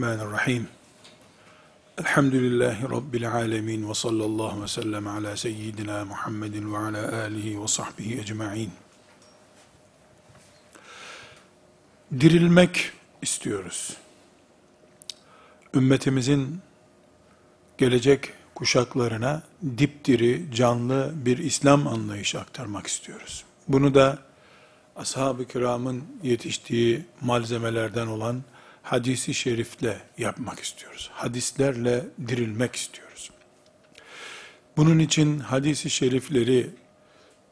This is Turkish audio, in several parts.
Bismillahirrahmanirrahim. Elhamdülillahi Rabbil alemin ve sallallahu ve sellem ala seyyidina Muhammedin ve ala alihi ve sahbihi ecma'in. Dirilmek istiyoruz. Ümmetimizin gelecek kuşaklarına dipdiri, canlı bir İslam anlayışı aktarmak istiyoruz. Bunu da ashab-ı kiramın yetiştiği malzemelerden olan hadisi şerifle yapmak istiyoruz. Hadislerle dirilmek istiyoruz. Bunun için hadisi şerifleri,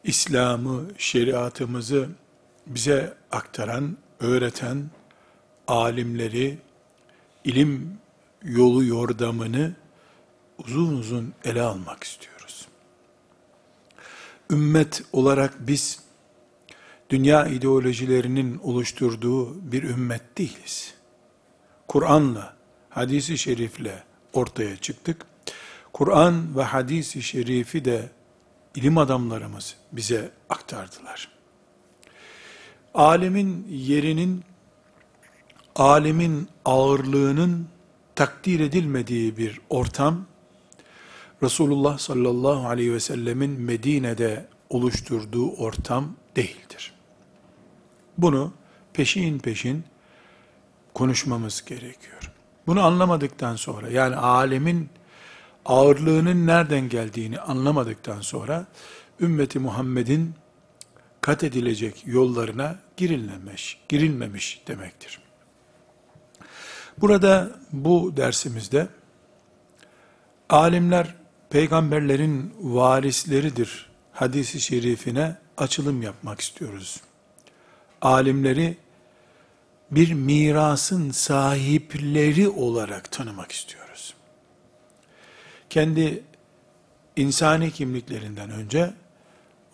İslam'ı, şeriatımızı bize aktaran, öğreten alimleri, ilim yolu yordamını uzun uzun ele almak istiyoruz. Ümmet olarak biz, dünya ideolojilerinin oluşturduğu bir ümmet değiliz. Kur'an'la, hadisi şerifle ortaya çıktık. Kur'an ve hadisi şerifi de ilim adamlarımız bize aktardılar. Alemin yerinin, alemin ağırlığının takdir edilmediği bir ortam, Resulullah sallallahu aleyhi ve sellemin Medine'de oluşturduğu ortam değildir. Bunu peşin peşin konuşmamız gerekiyor. Bunu anlamadıktan sonra yani alemin ağırlığının nereden geldiğini anlamadıktan sonra ümmeti Muhammed'in kat edilecek yollarına girilmemiş, girilmemiş demektir. Burada bu dersimizde alimler peygamberlerin varisleridir hadisi şerifine açılım yapmak istiyoruz. Alimleri bir mirasın sahipleri olarak tanımak istiyoruz. Kendi insani kimliklerinden önce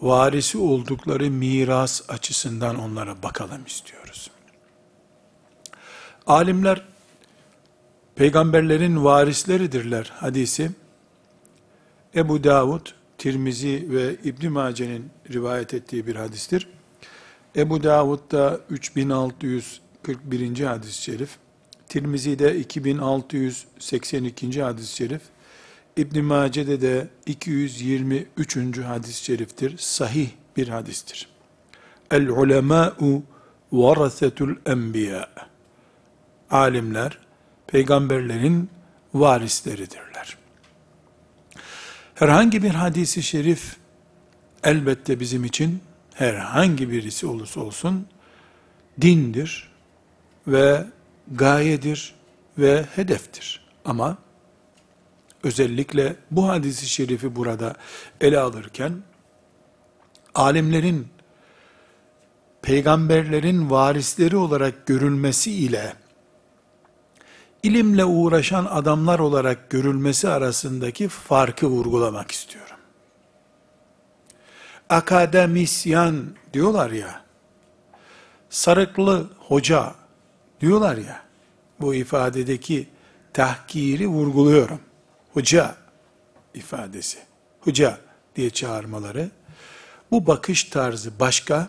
varisi oldukları miras açısından onlara bakalım istiyoruz. Alimler peygamberlerin varisleridirler hadisi. Ebu Davud, Tirmizi ve İbn Mace'nin rivayet ettiği bir hadistir. Ebu Davud'da 3641. hadis-i şerif, Tirmizi'de 2682. hadis-i şerif, İbn Mace'de de 223. hadis-i şeriftir. Sahih bir hadistir. El ulemâ'u varasetul enbiya. Alimler peygamberlerin varisleridirler. Herhangi bir hadisi şerif elbette bizim için herhangi birisi olursa olsun dindir ve gayedir ve hedeftir. Ama özellikle bu hadisi şerifi burada ele alırken alimlerin peygamberlerin varisleri olarak görülmesi ile ilimle uğraşan adamlar olarak görülmesi arasındaki farkı vurgulamak istiyorum. Akademisyen diyorlar ya, sarıklı hoca diyorlar ya, bu ifadedeki tahkiri vurguluyorum. Hoca ifadesi, hoca diye çağırmaları, bu bakış tarzı başka,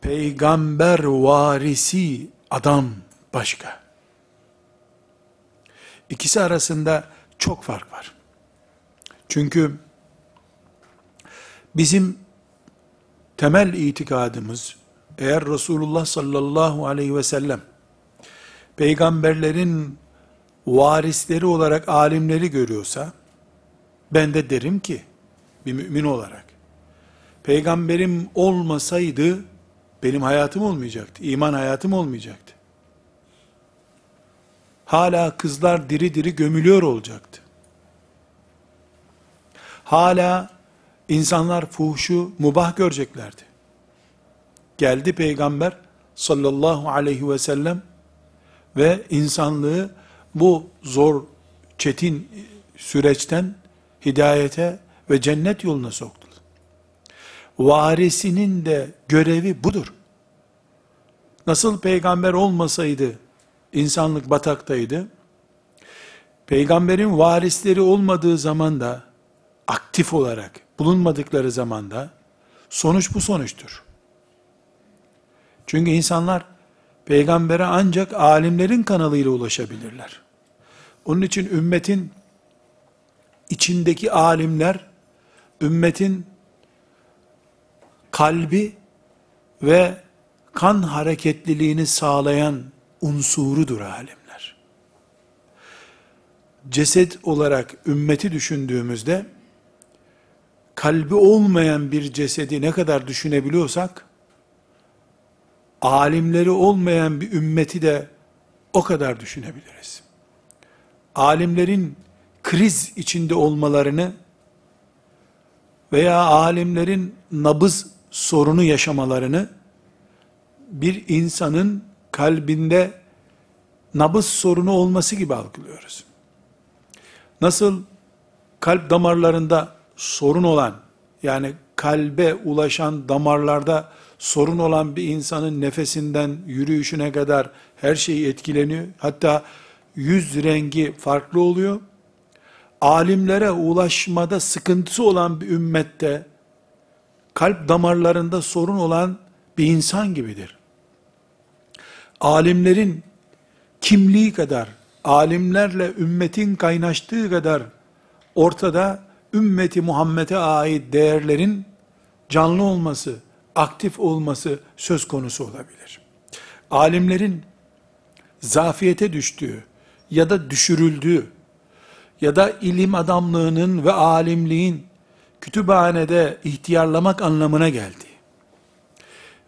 peygamber varisi adam başka. İkisi arasında çok fark var. Çünkü bizim temel itikadımız eğer Resulullah sallallahu aleyhi ve sellem peygamberlerin varisleri olarak alimleri görüyorsa ben de derim ki bir mümin olarak peygamberim olmasaydı benim hayatım olmayacaktı. iman hayatım olmayacaktı hala kızlar diri diri gömülüyor olacaktı. Hala insanlar fuhuşu mubah göreceklerdi. Geldi peygamber sallallahu aleyhi ve sellem ve insanlığı bu zor, çetin süreçten hidayete ve cennet yoluna soktu. Varisinin de görevi budur. Nasıl peygamber olmasaydı insanlık bataktaydı. Peygamberin varisleri olmadığı zaman da aktif olarak bulunmadıkları zamanda sonuç bu sonuçtur. Çünkü insanlar peygambere ancak alimlerin kanalıyla ulaşabilirler. Onun için ümmetin içindeki alimler, ümmetin kalbi ve kan hareketliliğini sağlayan unsurudur alimler. Ceset olarak ümmeti düşündüğümüzde, kalbi olmayan bir cesedi ne kadar düşünebiliyorsak, alimleri olmayan bir ümmeti de o kadar düşünebiliriz. Alimlerin kriz içinde olmalarını veya alimlerin nabız sorunu yaşamalarını bir insanın kalbinde nabız sorunu olması gibi algılıyoruz. Nasıl kalp damarlarında sorun olan, yani kalbe ulaşan damarlarda sorun olan bir insanın nefesinden yürüyüşüne kadar her şey etkileniyor. Hatta yüz rengi farklı oluyor. Alimlere ulaşmada sıkıntısı olan bir ümmette kalp damarlarında sorun olan bir insan gibidir. Alimlerin kimliği kadar, alimlerle ümmetin kaynaştığı kadar ortada ümmeti Muhammed'e ait değerlerin canlı olması, aktif olması söz konusu olabilir. Alimlerin zafiyete düştüğü ya da düşürüldüğü ya da ilim adamlığının ve alimliğin kütüphanede ihtiyarlamak anlamına geldi.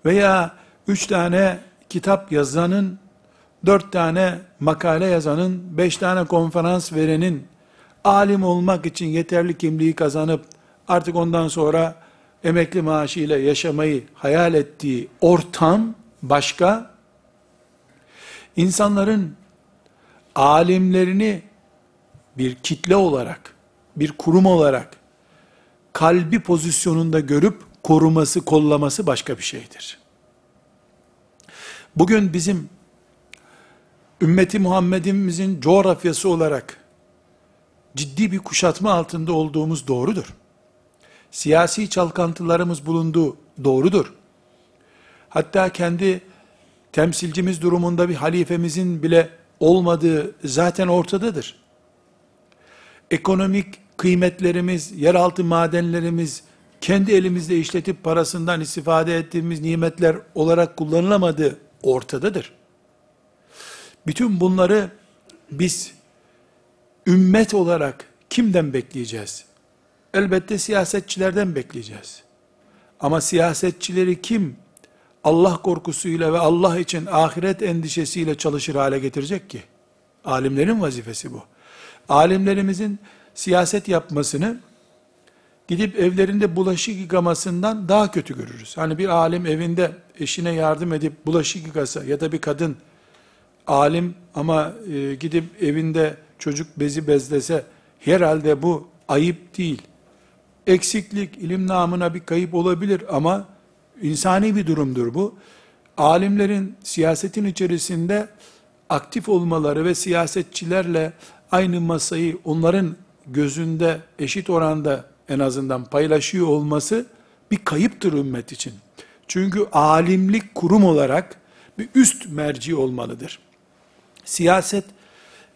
Veya üç tane kitap yazanın, dört tane makale yazanın, beş tane konferans verenin, alim olmak için yeterli kimliği kazanıp, artık ondan sonra emekli maaşıyla yaşamayı hayal ettiği ortam başka, insanların alimlerini bir kitle olarak, bir kurum olarak kalbi pozisyonunda görüp koruması, kollaması başka bir şeydir. Bugün bizim ümmeti Muhammed'imizin coğrafyası olarak ciddi bir kuşatma altında olduğumuz doğrudur. Siyasi çalkantılarımız bulunduğu doğrudur. Hatta kendi temsilcimiz durumunda bir halifemizin bile olmadığı zaten ortadadır. Ekonomik kıymetlerimiz, yeraltı madenlerimiz, kendi elimizde işletip parasından istifade ettiğimiz nimetler olarak kullanılamadığı ortadadır. Bütün bunları biz ümmet olarak kimden bekleyeceğiz? Elbette siyasetçilerden bekleyeceğiz. Ama siyasetçileri kim Allah korkusuyla ve Allah için ahiret endişesiyle çalışır hale getirecek ki? Alimlerin vazifesi bu. Alimlerimizin siyaset yapmasını gidip evlerinde bulaşık yıkamasından daha kötü görürüz. Hani bir alim evinde eşine yardım edip bulaşık yıkasa ya da bir kadın alim ama e, gidip evinde çocuk bezi bezlese herhalde bu ayıp değil. Eksiklik, ilim namına bir kayıp olabilir ama insani bir durumdur bu. Alimlerin siyasetin içerisinde aktif olmaları ve siyasetçilerle aynı masayı onların gözünde eşit oranda en azından paylaşıyor olması bir kayıptır ümmet için. Çünkü alimlik kurum olarak bir üst merci olmalıdır. Siyaset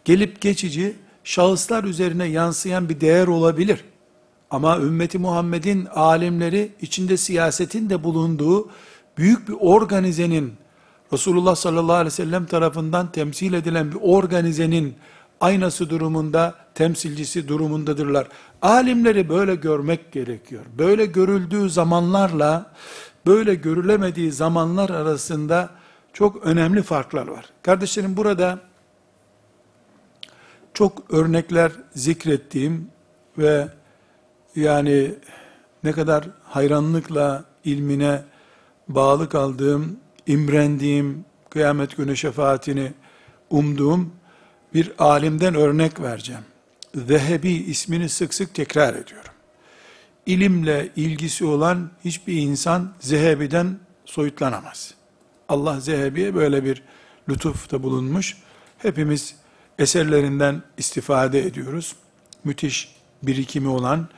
gelip geçici şahıslar üzerine yansıyan bir değer olabilir. Ama ümmeti Muhammed'in alimleri içinde siyasetin de bulunduğu büyük bir organizenin Resulullah sallallahu aleyhi ve sellem tarafından temsil edilen bir organizenin aynası durumunda, temsilcisi durumundadırlar. Alimleri böyle görmek gerekiyor. Böyle görüldüğü zamanlarla, böyle görülemediği zamanlar arasında çok önemli farklar var. Kardeşlerim burada çok örnekler zikrettiğim ve yani ne kadar hayranlıkla ilmine bağlı kaldığım, imrendiğim, kıyamet günü şefaatini umduğum bir alimden örnek vereceğim. Zehebi ismini sık sık tekrar ediyorum. İlimle ilgisi olan hiçbir insan Zehebi'den soyutlanamaz. Allah Zehebi'ye böyle bir lütufta bulunmuş. Hepimiz eserlerinden istifade ediyoruz. Müthiş birikimi olan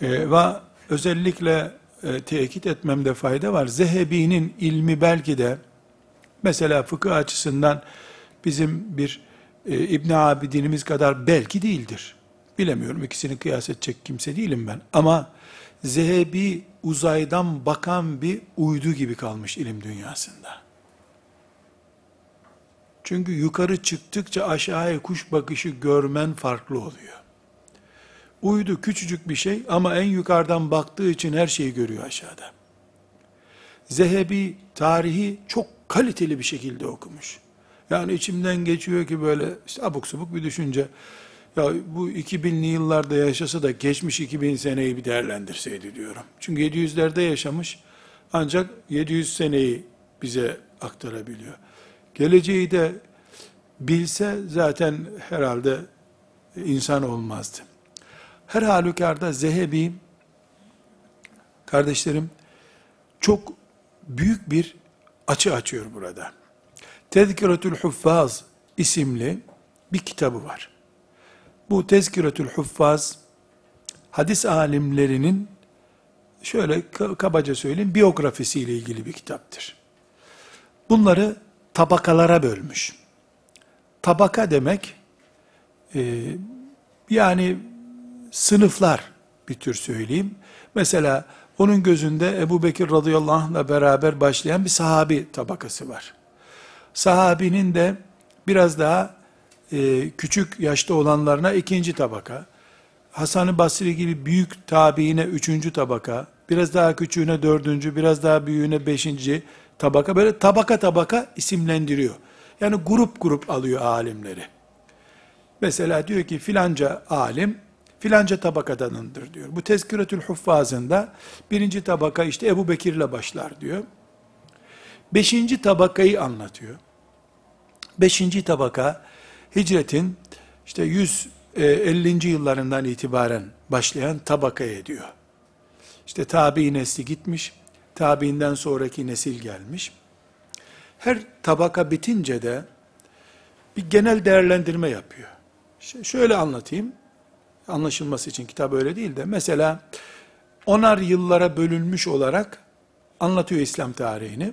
e, ve özellikle e, tekit etmemde fayda var. Zehebi'nin ilmi belki de Mesela fıkıh açısından bizim bir e, İbn Abidinimiz kadar belki değildir. Bilemiyorum ikisini kıyas edecek kimse değilim ben. Ama Zehebi uzaydan bakan bir uydu gibi kalmış ilim dünyasında. Çünkü yukarı çıktıkça aşağıya kuş bakışı görmen farklı oluyor. Uydu küçücük bir şey ama en yukarıdan baktığı için her şeyi görüyor aşağıda. Zehebi tarihi çok kaliteli bir şekilde okumuş. Yani içimden geçiyor ki böyle işte abuk subuk bir düşünce. Ya bu 2000'li yıllarda yaşasa da geçmiş 2000 seneyi bir değerlendirseydi diyorum. Çünkü 700'lerde yaşamış ancak 700 seneyi bize aktarabiliyor. Geleceği de bilse zaten herhalde insan olmazdı. Her halükarda Zehebi, kardeşlerim, çok büyük bir açı açıyor burada. Tezkiretül Huffaz isimli bir kitabı var. Bu Tezkiretül Huffaz, hadis alimlerinin, şöyle kabaca söyleyeyim, biyografisiyle ilgili bir kitaptır. Bunları tabakalara bölmüş. Tabaka demek, e, yani sınıflar bir tür söyleyeyim. Mesela onun gözünde Ebu Bekir radıyallahu anh'la beraber başlayan bir sahabi tabakası var. Sahabinin de biraz daha e, küçük yaşta olanlarına ikinci tabaka, Hasan-ı Basri gibi büyük tabiine üçüncü tabaka, biraz daha küçüğüne dördüncü, biraz daha büyüğüne beşinci tabaka, böyle tabaka tabaka isimlendiriyor. Yani grup grup alıyor alimleri. Mesela diyor ki filanca alim, filanca tabakadanındır diyor. Bu Tezkiretül Huffazında birinci tabaka işte Ebu Bekir'le başlar diyor. Beşinci tabakayı anlatıyor. Beşinci tabaka hicretin işte 150. yıllarından itibaren başlayan tabakaya diyor. İşte tabi nesli gitmiş, tabiinden sonraki nesil gelmiş. Her tabaka bitince de bir genel değerlendirme yapıyor. Şöyle anlatayım, anlaşılması için kitap öyle değil de, mesela onar yıllara bölünmüş olarak anlatıyor İslam tarihini.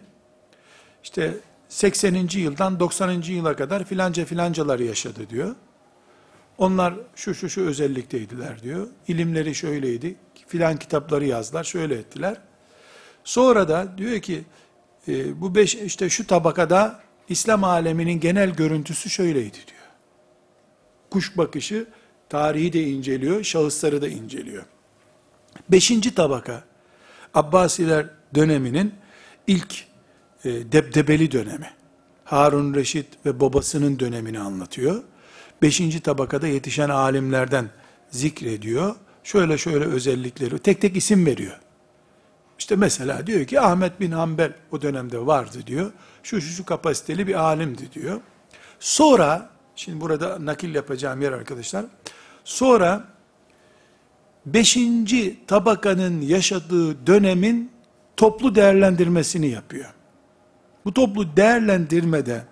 İşte 80. yıldan 90. yıla kadar filanca filancalar yaşadı diyor. Onlar şu şu şu özellikteydiler diyor. İlimleri şöyleydi. Filan kitapları yazdılar, şöyle ettiler. Sonra da diyor ki e, bu beş işte şu tabakada İslam aleminin genel görüntüsü şöyleydi diyor. Kuş bakışı tarihi de inceliyor, şahısları da inceliyor. Beşinci tabaka Abbasiler döneminin ilk e, debdebeli dönemi. Harun Reşit ve babasının dönemini anlatıyor. Beşinci tabakada yetişen alimlerden zikrediyor. Şöyle şöyle özellikleri, tek tek isim veriyor. İşte mesela diyor ki Ahmet bin Hanbel o dönemde vardı diyor. Şu şu şu kapasiteli bir alimdi diyor. Sonra, şimdi burada nakil yapacağım yer arkadaşlar. Sonra beşinci tabakanın yaşadığı dönemin toplu değerlendirmesini yapıyor. Bu toplu değerlendirmede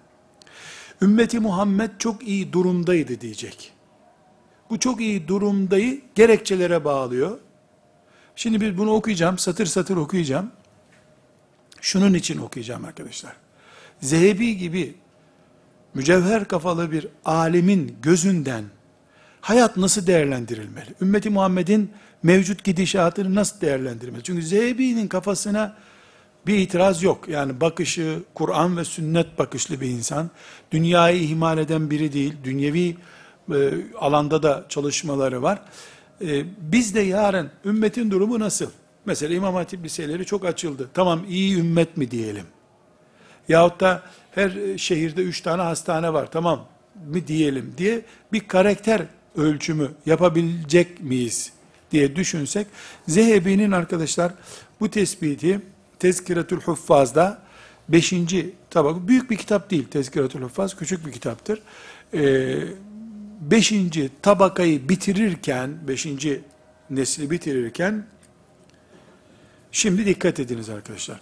ümmeti Muhammed çok iyi durumdaydı diyecek. Bu çok iyi durumdayı gerekçelere bağlıyor. Şimdi biz bunu okuyacağım, satır satır okuyacağım. Şunun için okuyacağım arkadaşlar. Zehebi gibi mücevher kafalı bir alimin gözünden hayat nasıl değerlendirilmeli? Ümmeti Muhammed'in mevcut gidişatını nasıl değerlendirmeli? Çünkü Zehebi'nin kafasına bir itiraz yok. Yani bakışı, Kur'an ve sünnet bakışlı bir insan. Dünyayı ihmal eden biri değil. Dünyevi e, alanda da çalışmaları var. E, biz de yarın ümmetin durumu nasıl? Mesela İmam Hatip liseleri çok açıldı. Tamam iyi ümmet mi diyelim? Yahut da her şehirde üç tane hastane var. Tamam mı diyelim diye bir karakter ölçümü yapabilecek miyiz diye düşünsek, Zehebi'nin arkadaşlar bu tespiti Tezkiretül Huffaz'da 5. tabak, büyük bir kitap değil Tezkiretül Huffaz, küçük bir kitaptır. 5. Ee, tabakayı bitirirken, 5. nesli bitirirken, şimdi dikkat ediniz arkadaşlar.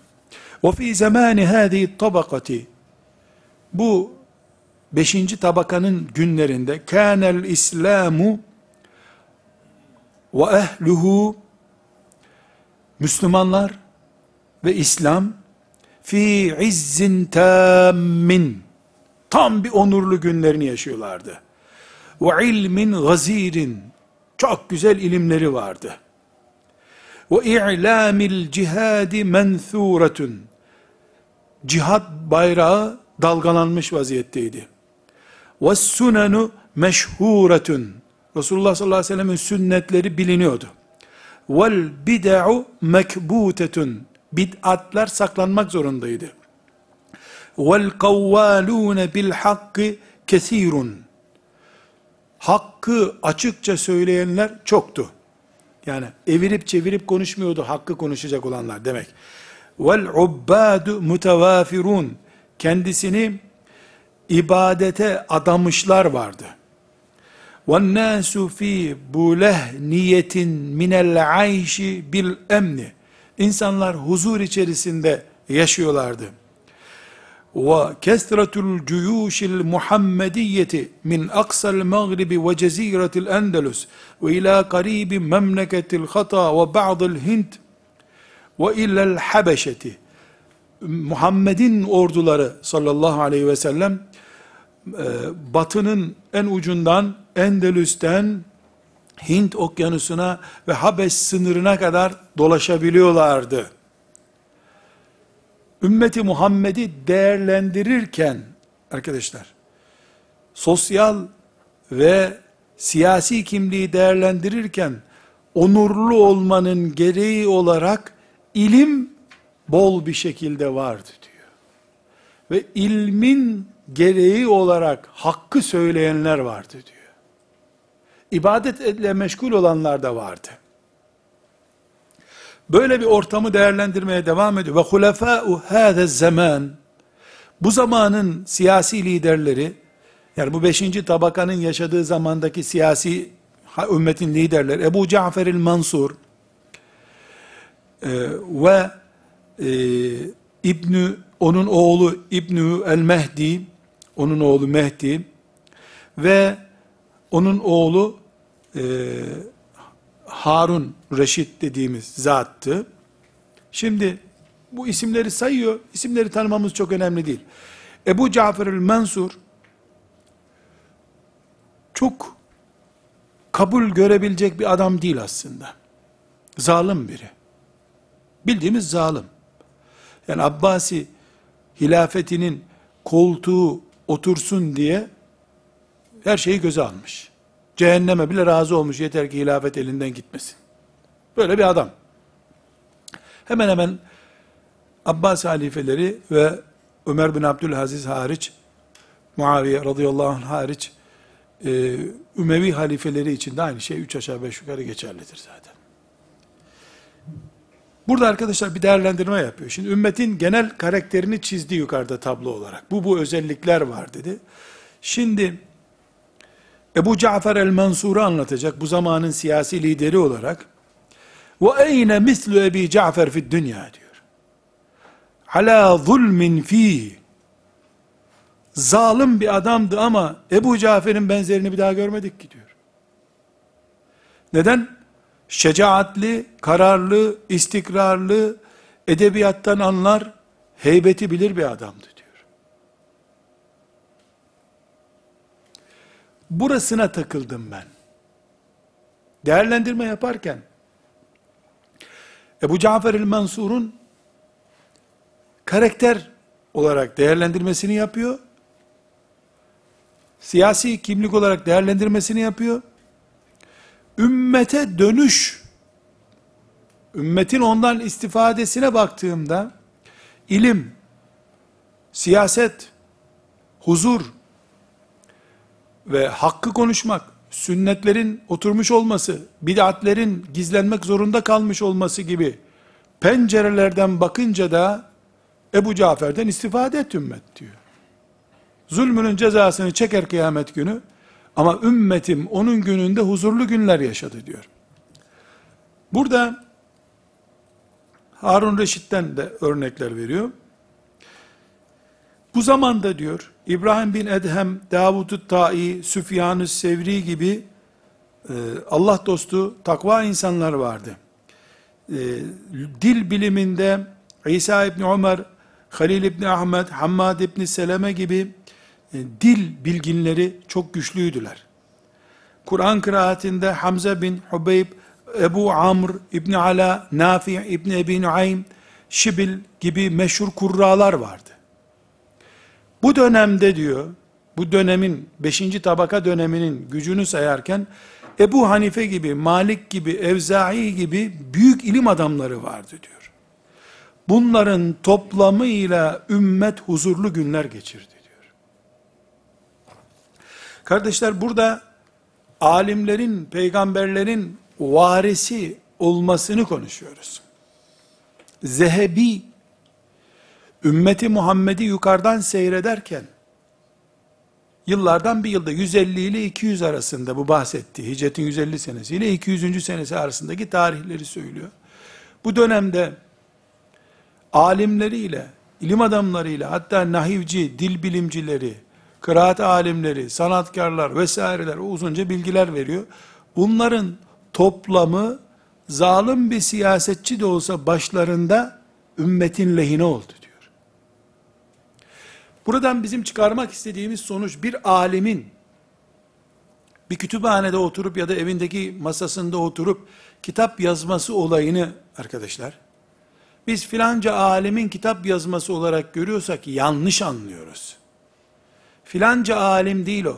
وَفِي زَمَانِ هَذِهِ tabakati Bu 5. tabakanın günlerinde kânel İslamu ve ehluhu Müslümanlar ve İslam fi izzin tammin tam bir onurlu günlerini yaşıyorlardı. Ve ilmin gazirin çok güzel ilimleri vardı. Ve i'lamil cihadi mensuretun cihad bayrağı dalgalanmış vaziyetteydi. Ve sunenu meşhuretun. Resulullah sallallahu aleyhi ve sellem'in sünnetleri biliniyordu. Vel bid'u mekbutetun. Bid'atlar saklanmak zorundaydı. Vel kavvalune bil hakkı kesirun. Hakkı açıkça söyleyenler çoktu. Yani evirip çevirip konuşmuyordu hakkı konuşacak olanlar demek. Vel ubbadu mutevafirun. Kendisini ibadete adamışlar vardı. وَالنَّاسُ ف۪ي بُلَهْنِيَةٍ مِنَ الْعَيْشِ بِالْاَمْنِ İnsanlar huzur içerisinde yaşıyorlardı. وَكَسْرَةُ الْجُيُوشِ الْمُحَمَّدِيَّةِ مِنْ أَقْصَى الْمَغْرِبِ وَجَزِيرَةِ الْاَنْدَلُسِ وَإِلَى قَرِيبِ مَمْلَكَةِ الْخَطَى وَبَعْضِ الْهِنْدِ وَإِلَى الْحَبَشَةِ Muhammed'in orduları sallallahu aleyhi ve sellem e, batının en ucundan Endülüs'ten Hint okyanusuna ve Habeş sınırına kadar dolaşabiliyorlardı. Ümmeti Muhammed'i değerlendirirken arkadaşlar sosyal ve siyasi kimliği değerlendirirken onurlu olmanın gereği olarak ilim bol bir şekilde vardı diyor. Ve ilmin gereği olarak hakkı söyleyenler vardı diyor. İbadet ile meşgul olanlar da vardı. Böyle bir ortamı değerlendirmeye devam ediyor. Ve hulefâ'u hâze zaman bu zamanın siyasi liderleri yani bu beşinci tabakanın yaşadığı zamandaki siyasi ümmetin liderleri Ebu Cafer el-Mansur e, ve e, İbnü onun oğlu İbnü el-Mehdi onun oğlu Mehdi ve onun oğlu e, Harun Reşit dediğimiz zattı. Şimdi bu isimleri sayıyor. İsimleri tanımamız çok önemli değil. Ebu Cafer el-Mansur çok kabul görebilecek bir adam değil aslında. Zalim biri. Bildiğimiz zalim. Yani Abbasi hilafetinin koltuğu otursun diye her şeyi göze almış. Cehenneme bile razı olmuş yeter ki hilafet elinden gitmesin. Böyle bir adam. Hemen hemen Abbas halifeleri ve Ömer bin Abdülaziz hariç, Muaviye radıyallahu anh hariç, e, Ümevi halifeleri için de aynı şey üç aşağı beş yukarı geçerlidir zaten. Burada arkadaşlar bir değerlendirme yapıyor. Şimdi ümmetin genel karakterini çizdi yukarıda tablo olarak. Bu bu özellikler var dedi. Şimdi Ebu Cafer el-Mansur'u anlatacak bu zamanın siyasi lideri olarak. Ve eyne mislu Ebi Cafer fi dünya diyor. Ala zulmin fi. Zalim bir adamdı ama Ebu Cafer'in benzerini bir daha görmedik ki diyor. Neden? Şecaatli, kararlı, istikrarlı, edebiyattan anlar, heybeti bilir bir adamdı diyor. Burasına takıldım ben. Değerlendirme yaparken, Ebu Cafer el-Mansur'un karakter olarak değerlendirmesini yapıyor. Siyasi kimlik olarak değerlendirmesini yapıyor ümmete dönüş, ümmetin ondan istifadesine baktığımda, ilim, siyaset, huzur ve hakkı konuşmak, sünnetlerin oturmuş olması, bid'atlerin gizlenmek zorunda kalmış olması gibi pencerelerden bakınca da Ebu Cafer'den istifade et ümmet diyor. Zulmünün cezasını çeker kıyamet günü, ama ümmetim onun gününde huzurlu günler yaşadı diyor. Burada Harun Reşit'ten de örnekler veriyor. Bu zamanda diyor İbrahim bin Edhem, Davud-u Ta'i, Süfyan-ı Sevri gibi e, Allah dostu takva insanlar vardı. E, dil biliminde İsa İbni Ömer Halil İbni Ahmet, Hammad İbni Seleme gibi dil bilginleri çok güçlüydüler. Kur'an kıraatinde Hamza bin Hubeyb, Ebu Amr İbni Ala, Nafi İbni Ebi Nuaym, Şibil gibi meşhur kurralar vardı. Bu dönemde diyor, bu dönemin, beşinci tabaka döneminin gücünü sayarken, Ebu Hanife gibi, Malik gibi, Evza'i gibi büyük ilim adamları vardı diyor. Bunların toplamıyla ümmet huzurlu günler geçirdi. Kardeşler burada alimlerin, peygamberlerin varisi olmasını konuşuyoruz. Zehebi ümmeti Muhammed'i yukarıdan seyrederken yıllardan bir yılda 150 ile 200 arasında bu bahsetti. Hicretin 150 senesi ile 200. senesi arasındaki tarihleri söylüyor. Bu dönemde alimleriyle, ilim adamlarıyla, hatta nahivci, dil bilimcileri, kıraat alimleri, sanatkarlar vesaireler uzunca bilgiler veriyor. Bunların toplamı zalim bir siyasetçi de olsa başlarında ümmetin lehine oldu diyor. Buradan bizim çıkarmak istediğimiz sonuç bir alimin bir kütüphanede oturup ya da evindeki masasında oturup kitap yazması olayını arkadaşlar biz filanca alimin kitap yazması olarak görüyorsak yanlış anlıyoruz. Filanca alim değil o.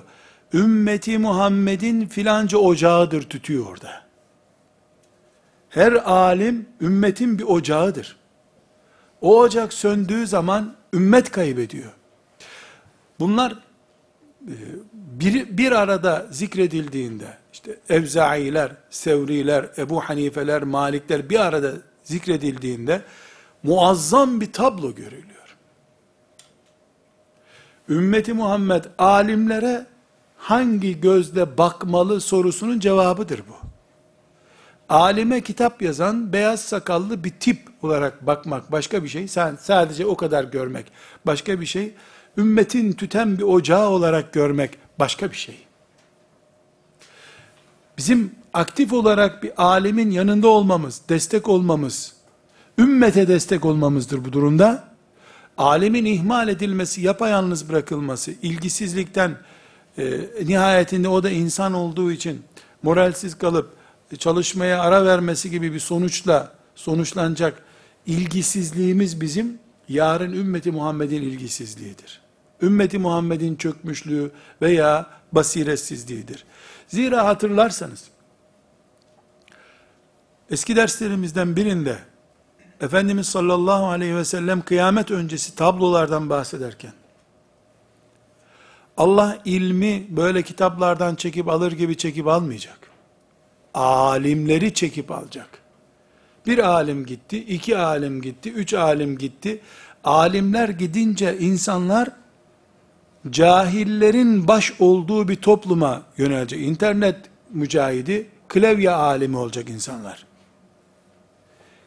Ümmeti Muhammed'in filanca ocağıdır tütüyor orada. Her alim ümmetin bir ocağıdır. O ocak söndüğü zaman ümmet kaybediyor. Bunlar e, bir, bir arada zikredildiğinde, işte Evzailer, Sevriler, Ebu Hanifeler, Malikler bir arada zikredildiğinde muazzam bir tablo görülüyor. Ümmeti Muhammed alimlere hangi gözle bakmalı sorusunun cevabıdır bu. Alime kitap yazan beyaz sakallı bir tip olarak bakmak başka bir şey. Sen sadece o kadar görmek başka bir şey. Ümmetin tüten bir ocağı olarak görmek başka bir şey. Bizim aktif olarak bir alimin yanında olmamız, destek olmamız, ümmete destek olmamızdır bu durumda. Alemin ihmal edilmesi, yapayalnız bırakılması, ilgisizlikten e, nihayetinde o da insan olduğu için moralsiz kalıp çalışmaya ara vermesi gibi bir sonuçla sonuçlanacak ilgisizliğimiz bizim yarın ümmeti Muhammed'in ilgisizliğidir. Ümmeti Muhammed'in çökmüşlüğü veya basiretsizliğidir. Zira hatırlarsanız eski derslerimizden birinde Efendimiz sallallahu aleyhi ve sellem kıyamet öncesi tablolardan bahsederken Allah ilmi böyle kitaplardan çekip alır gibi çekip almayacak. Alimleri çekip alacak. Bir alim gitti, iki alim gitti, üç alim gitti. Alimler gidince insanlar cahillerin baş olduğu bir topluma yönelecek. İnternet mücahidi, klavye alimi olacak insanlar.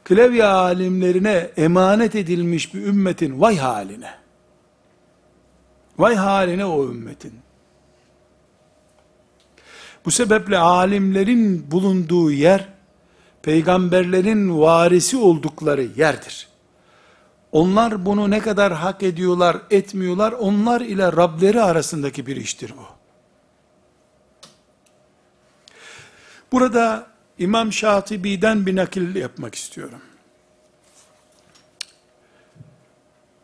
Klavye alimlerine emanet edilmiş bir ümmetin vay haline. Vay haline o ümmetin. Bu sebeple alimlerin bulunduğu yer, peygamberlerin varisi oldukları yerdir. Onlar bunu ne kadar hak ediyorlar, etmiyorlar, onlar ile Rableri arasındaki bir iştir bu. Burada İmam Şatibi'den bir nakil yapmak istiyorum.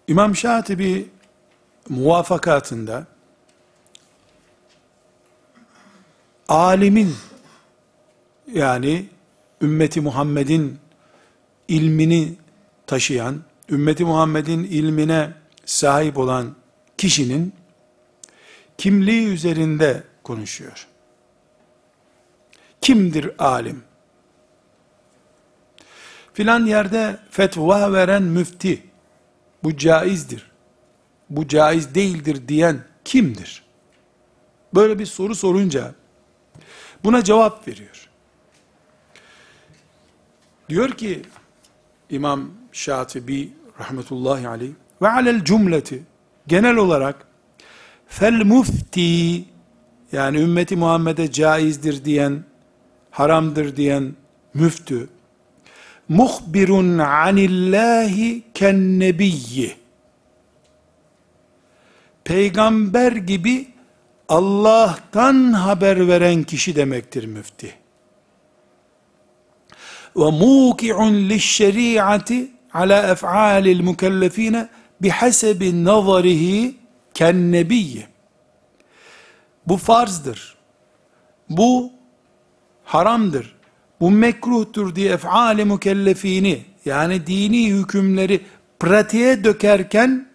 İmam Şatibi muvafakatında alimin yani ümmeti Muhammed'in ilmini taşıyan, ümmeti Muhammed'in ilmine sahip olan kişinin kimliği üzerinde konuşuyor. Kimdir alim? Filan yerde fetva veren müfti, bu caizdir, bu caiz değildir diyen kimdir? Böyle bir soru sorunca, buna cevap veriyor. Diyor ki, İmam Şatibi rahmetullahi aleyh, ve alel cümleti, genel olarak, fel mufti, yani ümmeti Muhammed'e caizdir diyen, haramdır diyen müftü, muhbirun anillahi ken nebiyyi peygamber gibi Allah'tan haber veren kişi demektir müfti. Ve muki'un lişşeri'ati ala ef'alil mükellefine bihasebi nazarihi ken nebiyyi. Bu farzdır. Bu haramdır. Bu mekruhtur diye ef'ali mükellefini yani dini hükümleri pratiğe dökerken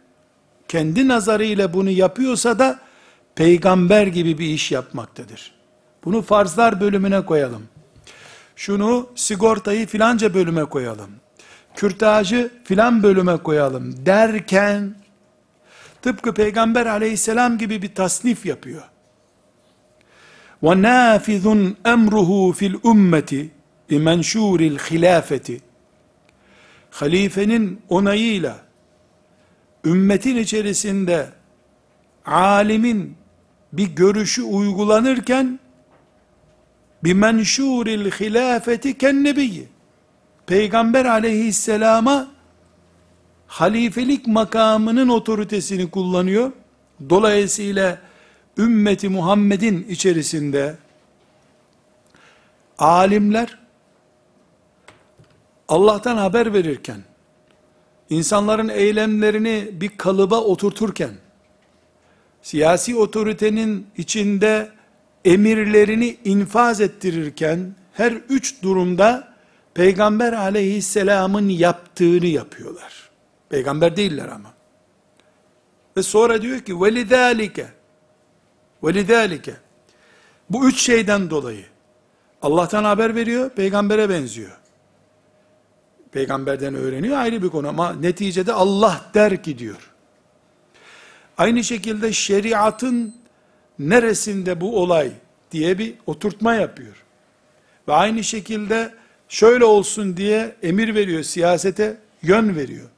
kendi nazarıyla bunu yapıyorsa da peygamber gibi bir iş yapmaktadır. Bunu farzlar bölümüne koyalım. Şunu sigortayı filanca bölüme koyalım. Kürtajı filan bölüme koyalım derken tıpkı peygamber aleyhisselam gibi bir tasnif yapıyor. وَنَافِذٌ اَمْرُهُ فِي الْاُمَّةِ بِمَنْشُورِ الْخِلَافَةِ Halifenin onayıyla ümmetin içerisinde alimin bir görüşü uygulanırken bir menşuril hilafeti kennebiyyi peygamber aleyhisselama halifelik makamının otoritesini kullanıyor. Dolayısıyla ümmeti Muhammed'in içerisinde alimler Allah'tan haber verirken insanların eylemlerini bir kalıba oturturken siyasi otoritenin içinde emirlerini infaz ettirirken her üç durumda Peygamber aleyhisselamın yaptığını yapıyorlar. Peygamber değiller ama. Ve sonra diyor ki velidalike velidalike bu üç şeyden dolayı Allah'tan haber veriyor, peygambere benziyor. Peygamberden öğreniyor ayrı bir konu ama neticede Allah der ki diyor. Aynı şekilde şeriatın neresinde bu olay diye bir oturtma yapıyor. Ve aynı şekilde şöyle olsun diye emir veriyor, siyasete yön veriyor.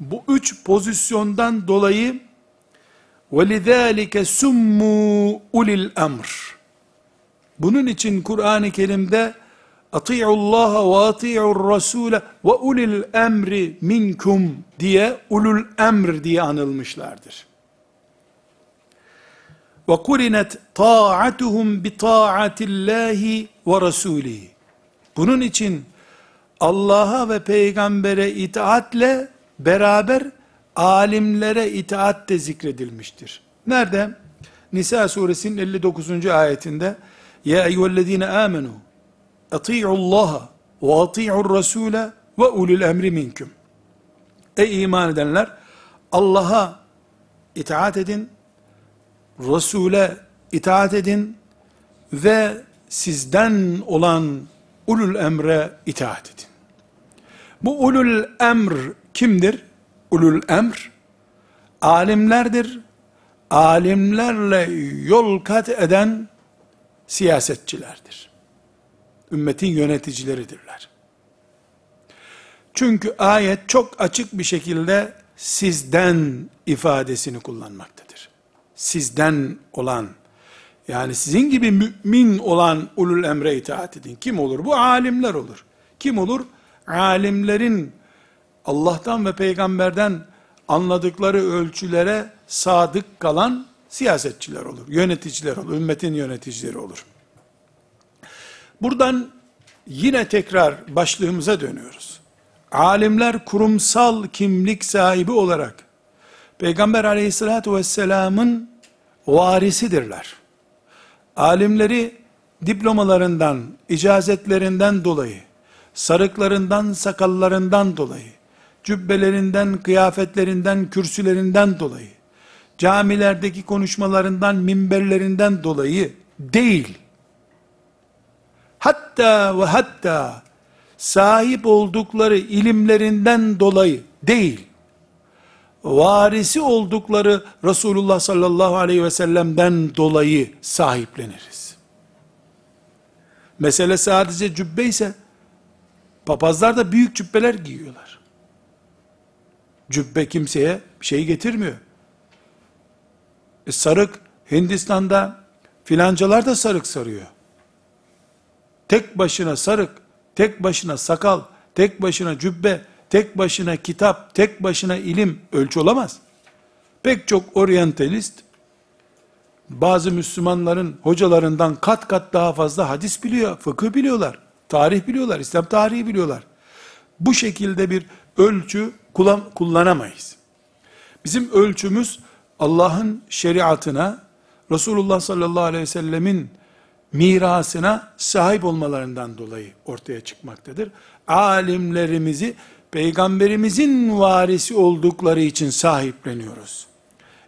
Bu üç pozisyondan dolayı وَلِذَٰلِكَ سُمُّوا ulil emr. Bunun için Kur'an-ı Kerim'de اَطِيعُ اللّٰهَ وَاطِيعُ الرَّسُولَ وَاُلِي emri minkum diye ulul emr diye anılmışlardır. وَقُرِنَتْ طَاعَتُهُمْ بِطَاعَةِ اللّٰهِ وَرَسُولِهِ Bunun için Allah'a ve peygambere itaatle beraber alimlere itaat de zikredilmiştir. Nerede? Nisa suresinin 59. ayetinde Ya eyyühellezine amenu ati'u Allaha ve ati'u Rasule ve ulul emri minkum. Ey iman edenler Allah'a itaat edin, Resul'e itaat edin ve sizden olan ulul emre itaat edin. Bu ulul emr kimdir? Ulul emr alimlerdir. Alimlerle yol kat eden siyasetçilerdir. Ümmetin yöneticileridirler. Çünkü ayet çok açık bir şekilde sizden ifadesini kullanmaktadır. Sizden olan, yani sizin gibi mümin olan ulul emre itaat edin. Kim olur? Bu alimler olur. Kim olur? Alimlerin Allah'tan ve peygamberden anladıkları ölçülere sadık kalan siyasetçiler olur, yöneticiler olur, ümmetin yöneticileri olur. Buradan yine tekrar başlığımıza dönüyoruz. Alimler kurumsal kimlik sahibi olarak Peygamber aleyhissalatü vesselamın varisidirler. Alimleri diplomalarından, icazetlerinden dolayı, sarıklarından, sakallarından dolayı, cübbelerinden, kıyafetlerinden, kürsülerinden dolayı, camilerdeki konuşmalarından, minberlerinden dolayı değil. Hatta ve hatta sahip oldukları ilimlerinden dolayı değil. Varisi oldukları Resulullah sallallahu aleyhi ve sellem'den dolayı sahipleniriz. Mesele sadece cübbe ise papazlar da büyük cübbeler giyiyorlar. Cübbe kimseye bir şey getirmiyor. E sarık Hindistan'da filancalar da sarık sarıyor. Tek başına sarık, tek başına sakal, tek başına cübbe, tek başına kitap, tek başına ilim ölçü olamaz. Pek çok oryantalist, bazı Müslümanların hocalarından kat kat daha fazla hadis biliyor, fıkıh biliyorlar, tarih biliyorlar, İslam tarihi biliyorlar. Bu şekilde bir ölçü kullanamayız. Bizim ölçümüz Allah'ın şeriatına, Resulullah sallallahu aleyhi ve sellemin mirasına sahip olmalarından dolayı ortaya çıkmaktadır. Alimlerimizi peygamberimizin varisi oldukları için sahipleniyoruz.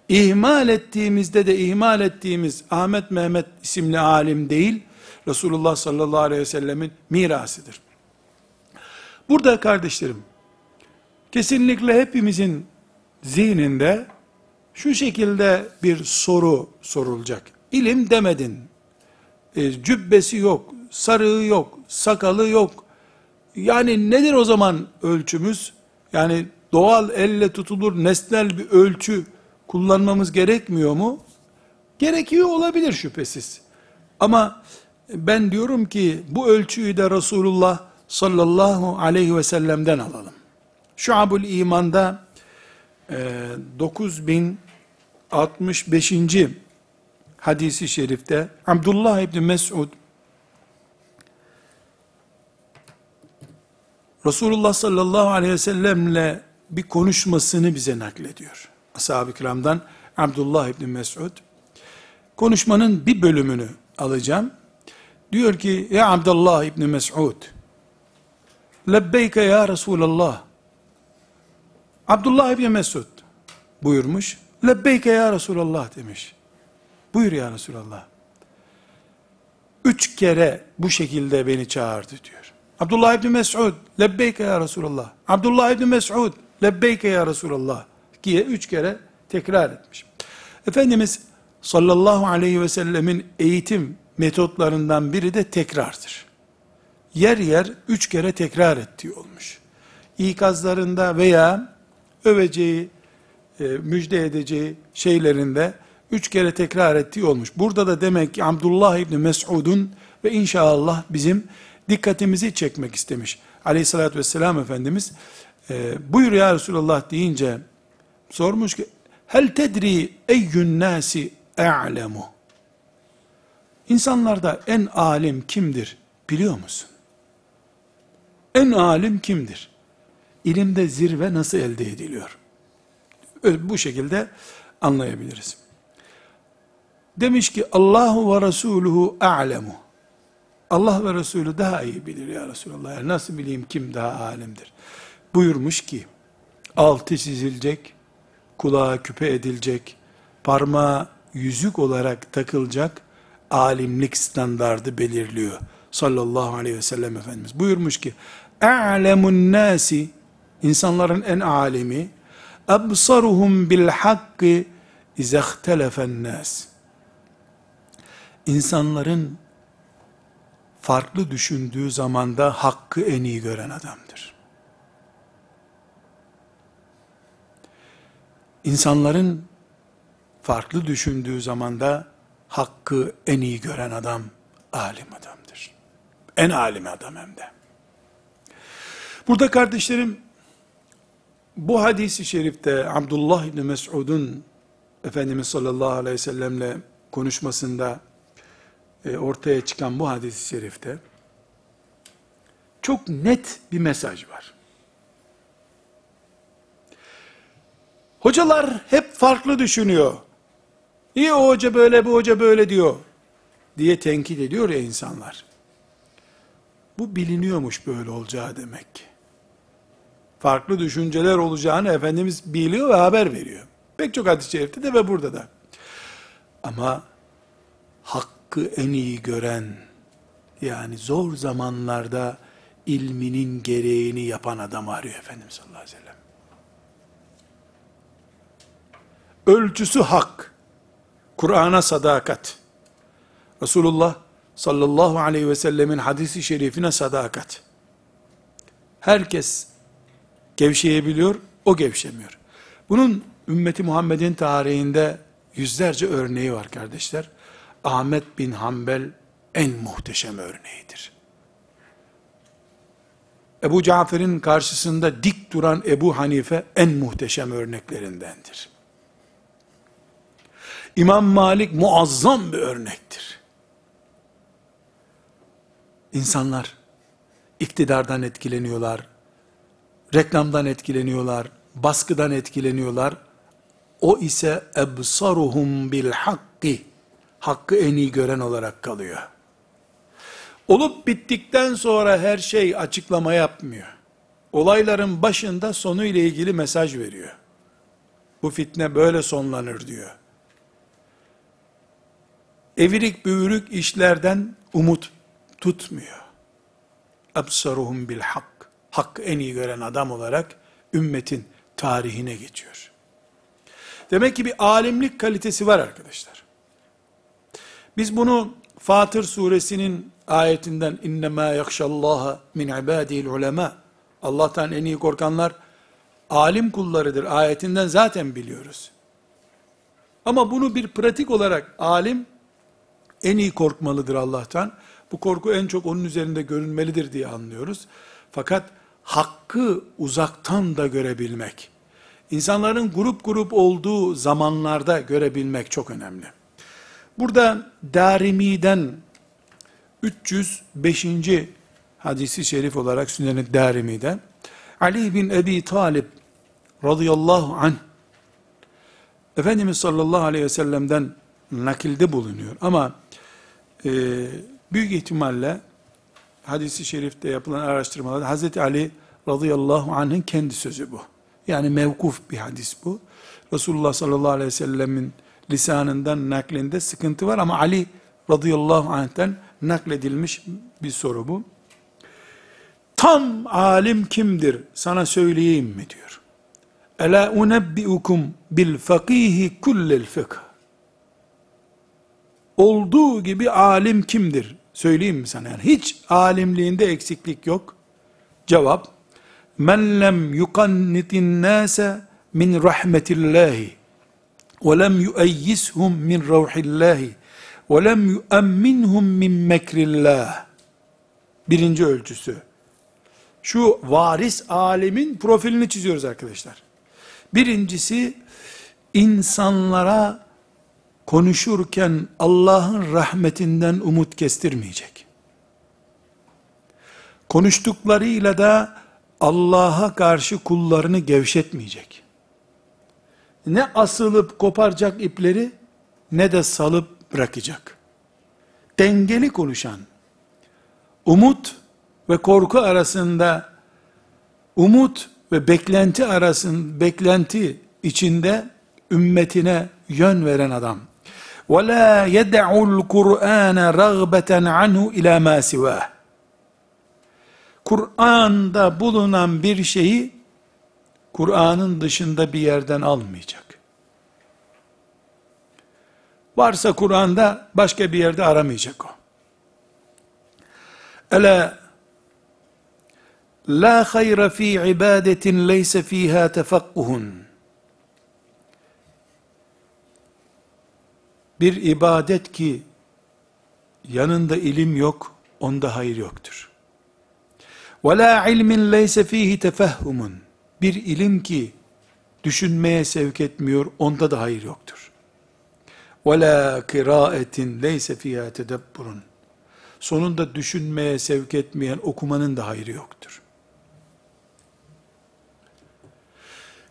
İhmal ettiğimizde de ihmal ettiğimiz Ahmet Mehmet isimli alim değil, Resulullah sallallahu aleyhi ve sellemin mirasıdır. Burada kardeşlerim, kesinlikle hepimizin zihninde şu şekilde bir soru sorulacak. İlim demedin, e, cübbesi yok, sarığı yok, sakalı yok. Yani nedir o zaman ölçümüz? Yani doğal elle tutulur nesnel bir ölçü kullanmamız gerekmiyor mu? Gerekiyor olabilir şüphesiz. Ama ben diyorum ki bu ölçüyü de Resulullah sallallahu aleyhi ve sellem'den alalım. Şuabul İman'da e, 9065 hadisi şerifte Abdullah İbni Mesud Resulullah sallallahu aleyhi ve sellemle bir konuşmasını bize naklediyor. Ashab-ı kiramdan Abdullah İbni Mesud. Konuşmanın bir bölümünü alacağım. Diyor ki, Ya Abdullah İbni Mesud, Lebbeyke ya Resulallah. Abdullah İbni Mesud buyurmuş. Lebbeyke ya Resulallah demiş. Buyur ya Resulallah. Üç kere bu şekilde beni çağırdı diyor. Abdullah İbni Mes'ud, lebbeyke ya Resulallah. Abdullah İbni Mes'ud, lebbeyke ya Resulallah. diye üç kere tekrar etmiş. Efendimiz sallallahu aleyhi ve sellemin eğitim metotlarından biri de tekrardır. Yer yer üç kere tekrar ettiği olmuş. İkazlarında veya öveceği, e, müjde edeceği şeylerinde üç kere tekrar ettiği olmuş. Burada da demek ki Abdullah İbni Mes'ud'un ve inşallah bizim dikkatimizi çekmek istemiş. Aleyhissalatü vesselam Efendimiz e, buyur ya Resulallah deyince sormuş ki hel tedri eyyün nasi e'lemu İnsanlarda en alim kimdir biliyor musun? En alim kimdir? İlimde zirve nasıl elde ediliyor? Bu şekilde anlayabiliriz. Demiş ki Allahu ve Resuluhu a'lemu. Allah ve Resulü daha iyi bilir ya Resulallah. Yani nasıl bileyim kim daha alimdir? Buyurmuş ki altı çizilecek, kulağa küpe edilecek, parmağı yüzük olarak takılacak alimlik standardı belirliyor. Sallallahu aleyhi ve sellem Efendimiz. Buyurmuş ki a'lemun nasi insanların en alimi absaruhum bil hakkı izehtelefen nas insanların farklı düşündüğü zamanda hakkı en iyi gören adamdır. İnsanların farklı düşündüğü zamanda hakkı en iyi gören adam alim adamdır. En alim adam hem de. Burada kardeşlerim bu hadisi şerifte Abdullah İbni Mes'ud'un Efendimiz sallallahu aleyhi ve sellemle konuşmasında e, ortaya çıkan bu hadis-i şerifte çok net bir mesaj var. Hocalar hep farklı düşünüyor. İyi o hoca böyle, bu hoca böyle diyor diye tenkit ediyor ya insanlar. Bu biliniyormuş böyle olacağı demek ki. Farklı düşünceler olacağını Efendimiz biliyor ve haber veriyor. Pek çok hadis-i şerifte de ve burada da. Ama hak hakkı en iyi gören, yani zor zamanlarda ilminin gereğini yapan adam arıyor Efendimiz sallallahu aleyhi ve sellem. Ölçüsü hak, Kur'an'a sadakat, Resulullah sallallahu aleyhi ve sellemin hadisi şerifine sadakat. Herkes gevşeyebiliyor, o gevşemiyor. Bunun ümmeti Muhammed'in tarihinde yüzlerce örneği var kardeşler. Ahmet bin Hanbel en muhteşem örneğidir. Ebu Cafer'in karşısında dik duran Ebu Hanife en muhteşem örneklerindendir. İmam Malik muazzam bir örnektir. İnsanlar iktidardan etkileniyorlar, reklamdan etkileniyorlar, baskıdan etkileniyorlar. O ise ebsaruhum bil hakki, hakkı en iyi gören olarak kalıyor. Olup bittikten sonra her şey açıklama yapmıyor. Olayların başında sonu ile ilgili mesaj veriyor. Bu fitne böyle sonlanır diyor. Evirik büğürük işlerden umut tutmuyor. Absaruhum bil hak. Hakkı en iyi gören adam olarak ümmetin tarihine geçiyor. Demek ki bir alimlik kalitesi var arkadaşlar. Biz bunu Fatır suresinin ayetinden innema yakşallaha min ibadihi'l ulema Allah'tan en iyi korkanlar alim kullarıdır ayetinden zaten biliyoruz. Ama bunu bir pratik olarak alim en iyi korkmalıdır Allah'tan. Bu korku en çok onun üzerinde görünmelidir diye anlıyoruz. Fakat hakkı uzaktan da görebilmek, insanların grup grup olduğu zamanlarda görebilmek çok önemli. Burada Darimi'den 305. hadisi şerif olarak Sünnet-i Darimi'de Ali bin Ebi Talib radıyallahu anh Efendimiz sallallahu aleyhi ve sellem'den nakilde bulunuyor. Ama e, büyük ihtimalle hadisi şerifte yapılan araştırmalarda Hazreti Ali radıyallahu anh'ın kendi sözü bu. Yani mevkuf bir hadis bu. Resulullah sallallahu aleyhi ve sellemin lisanından naklinde sıkıntı var ama Ali radıyallahu anh'ten nakledilmiş bir soru bu. Tam alim kimdir sana söyleyeyim mi diyor. Ela unebbiukum bil fakihi kullel fıkh. Olduğu gibi alim kimdir? Söyleyeyim mi sana? Yani hiç alimliğinde eksiklik yok. Cevap, men lem yukannitin nase min rahmetillahi ve lem yueyyishum min ravhillahi ve lem yuemminhum min mekrillah. Birinci ölçüsü. Şu varis alimin profilini çiziyoruz arkadaşlar. Birincisi insanlara konuşurken Allah'ın rahmetinden umut kestirmeyecek. Konuştuklarıyla da Allah'a karşı kullarını gevşetmeyecek. Ne asılıp koparacak ipleri ne de salıp bırakacak. Dengeli konuşan, umut ve korku arasında umut ve beklenti arasında beklenti içinde ümmetine yön veren adam. وَلَا يَدَعُ الْقُرْآنَ رَغْبَةً عَنْهُ اِلَى مَا سِوَاهِ Kur'an'da bulunan bir şeyi Kur'an'ın dışında bir yerden almayacak. Varsa Kur'an'da başka bir yerde aramayacak o. Ela la hayra fi ibadetin leyse fiha tefakkuhun. Bir ibadet ki yanında ilim yok, onda hayır yoktur. La ilmin leyse fihi tefehhumun. Bir ilim ki düşünmeye sevk etmiyor, onda da hayır yoktur. La kiraetin leyse fiha tedebburun. Sonunda düşünmeye sevk etmeyen okumanın da hayrı yoktur.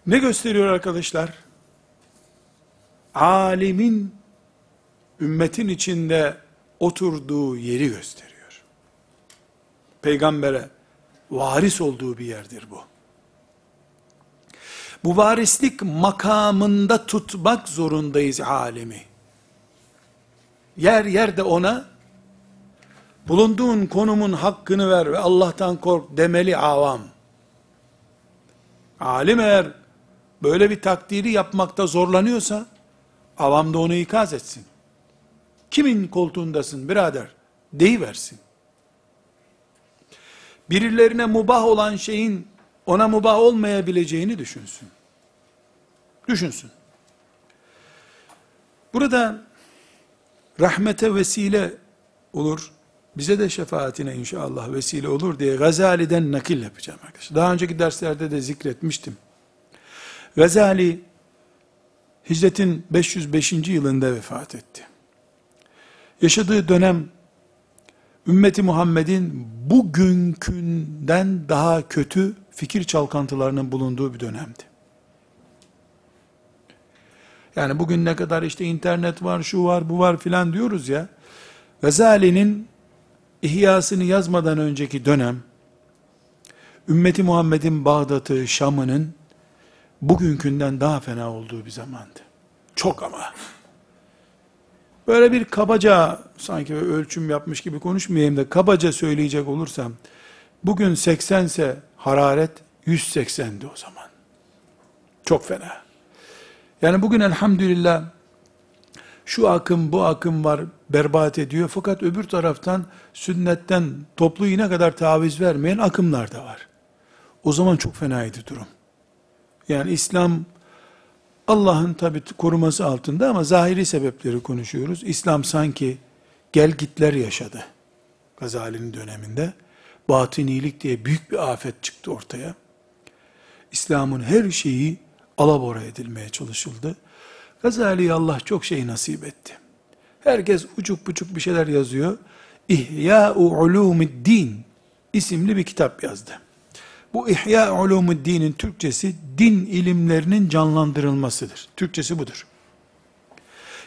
Ne gösteriyor arkadaşlar? Alimin ümmetin içinde oturduğu yeri gösteriyor. Peygambere varis olduğu bir yerdir bu. Bu varislik makamında tutmak zorundayız alemi. Yer yerde ona bulunduğun konumun hakkını ver ve Allah'tan kork demeli avam. Alim eğer böyle bir takdiri yapmakta zorlanıyorsa avam da onu ikaz etsin. Kimin koltuğundasın birader? Deyiversin. Birilerine mubah olan şeyin ona mubah olmayabileceğini düşünsün. Düşünsün. Burada rahmete vesile olur. Bize de şefaatine inşallah vesile olur diye Gazali'den nakil yapacağım arkadaşlar. Daha önceki derslerde de zikretmiştim. Gazali hicretin 505. yılında vefat etti. Yaşadığı dönem ümmeti Muhammed'in bugünkünden daha kötü fikir çalkantılarının bulunduğu bir dönemdi. Yani bugün ne kadar işte internet var, şu var, bu var filan diyoruz ya. Gazali'nin İhyasını yazmadan önceki dönem, ümmeti Muhammed'in Bağdat'ı, Şam'ının bugünkünden daha fena olduğu bir zamandı. Çok ama. Böyle bir kabaca, sanki ölçüm yapmış gibi konuşmayayım da, kabaca söyleyecek olursam, bugün 80 ise hararet 180'di o zaman. Çok fena. Yani bugün elhamdülillah, şu akım bu akım var berbat ediyor. Fakat öbür taraftan sünnetten toplu iğne kadar taviz vermeyen akımlar da var. O zaman çok fenaydı durum. Yani İslam Allah'ın tabi koruması altında ama zahiri sebepleri konuşuyoruz. İslam sanki gel gitler yaşadı. Gazali'nin döneminde. Batinilik diye büyük bir afet çıktı ortaya. İslam'ın her şeyi alabora edilmeye çalışıldı. Gazali'ye Allah çok şey nasip etti. Herkes uçuk buçuk bir şeyler yazıyor. İhya-u Din isimli bir kitap yazdı. Bu İhya Ulumuddin'in Türkçesi din ilimlerinin canlandırılmasıdır. Türkçesi budur.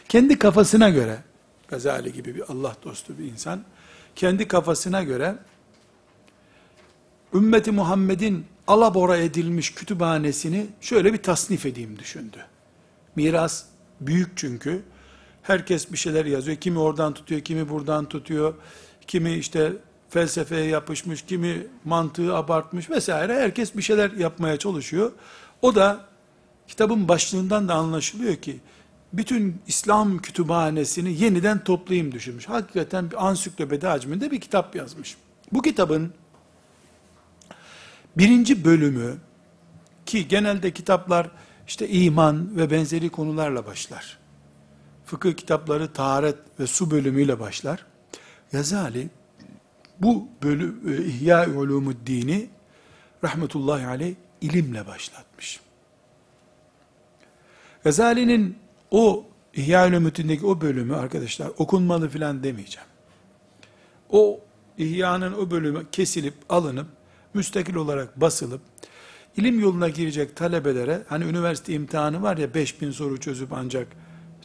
Kendi kafasına göre Gazali gibi bir Allah dostu bir insan kendi kafasına göre ümmeti Muhammed'in alabora edilmiş kütüphanesini şöyle bir tasnif edeyim düşündü. Miras büyük çünkü. Herkes bir şeyler yazıyor. Kimi oradan tutuyor, kimi buradan tutuyor. Kimi işte felsefeye yapışmış, kimi mantığı abartmış vesaire. Herkes bir şeyler yapmaya çalışıyor. O da kitabın başlığından da anlaşılıyor ki bütün İslam kütüphanesini yeniden toplayayım düşünmüş. Hakikaten bir ansiklopedi hacminde bir kitap yazmış. Bu kitabın birinci bölümü ki genelde kitaplar işte iman ve benzeri konularla başlar. Fıkıh kitapları taharet ve su bölümüyle başlar. Yazali bu bölüm e, İhya Ulumuddin'i rahmetullahi aleyh ilimle başlatmış. Gazali'nin o İhya Ulumuddin'deki o bölümü arkadaşlar okunmalı filan demeyeceğim. O İhya'nın o bölümü kesilip alınıp müstakil olarak basılıp ilim yoluna girecek talebelere, hani üniversite imtihanı var ya 5000 soru çözüp ancak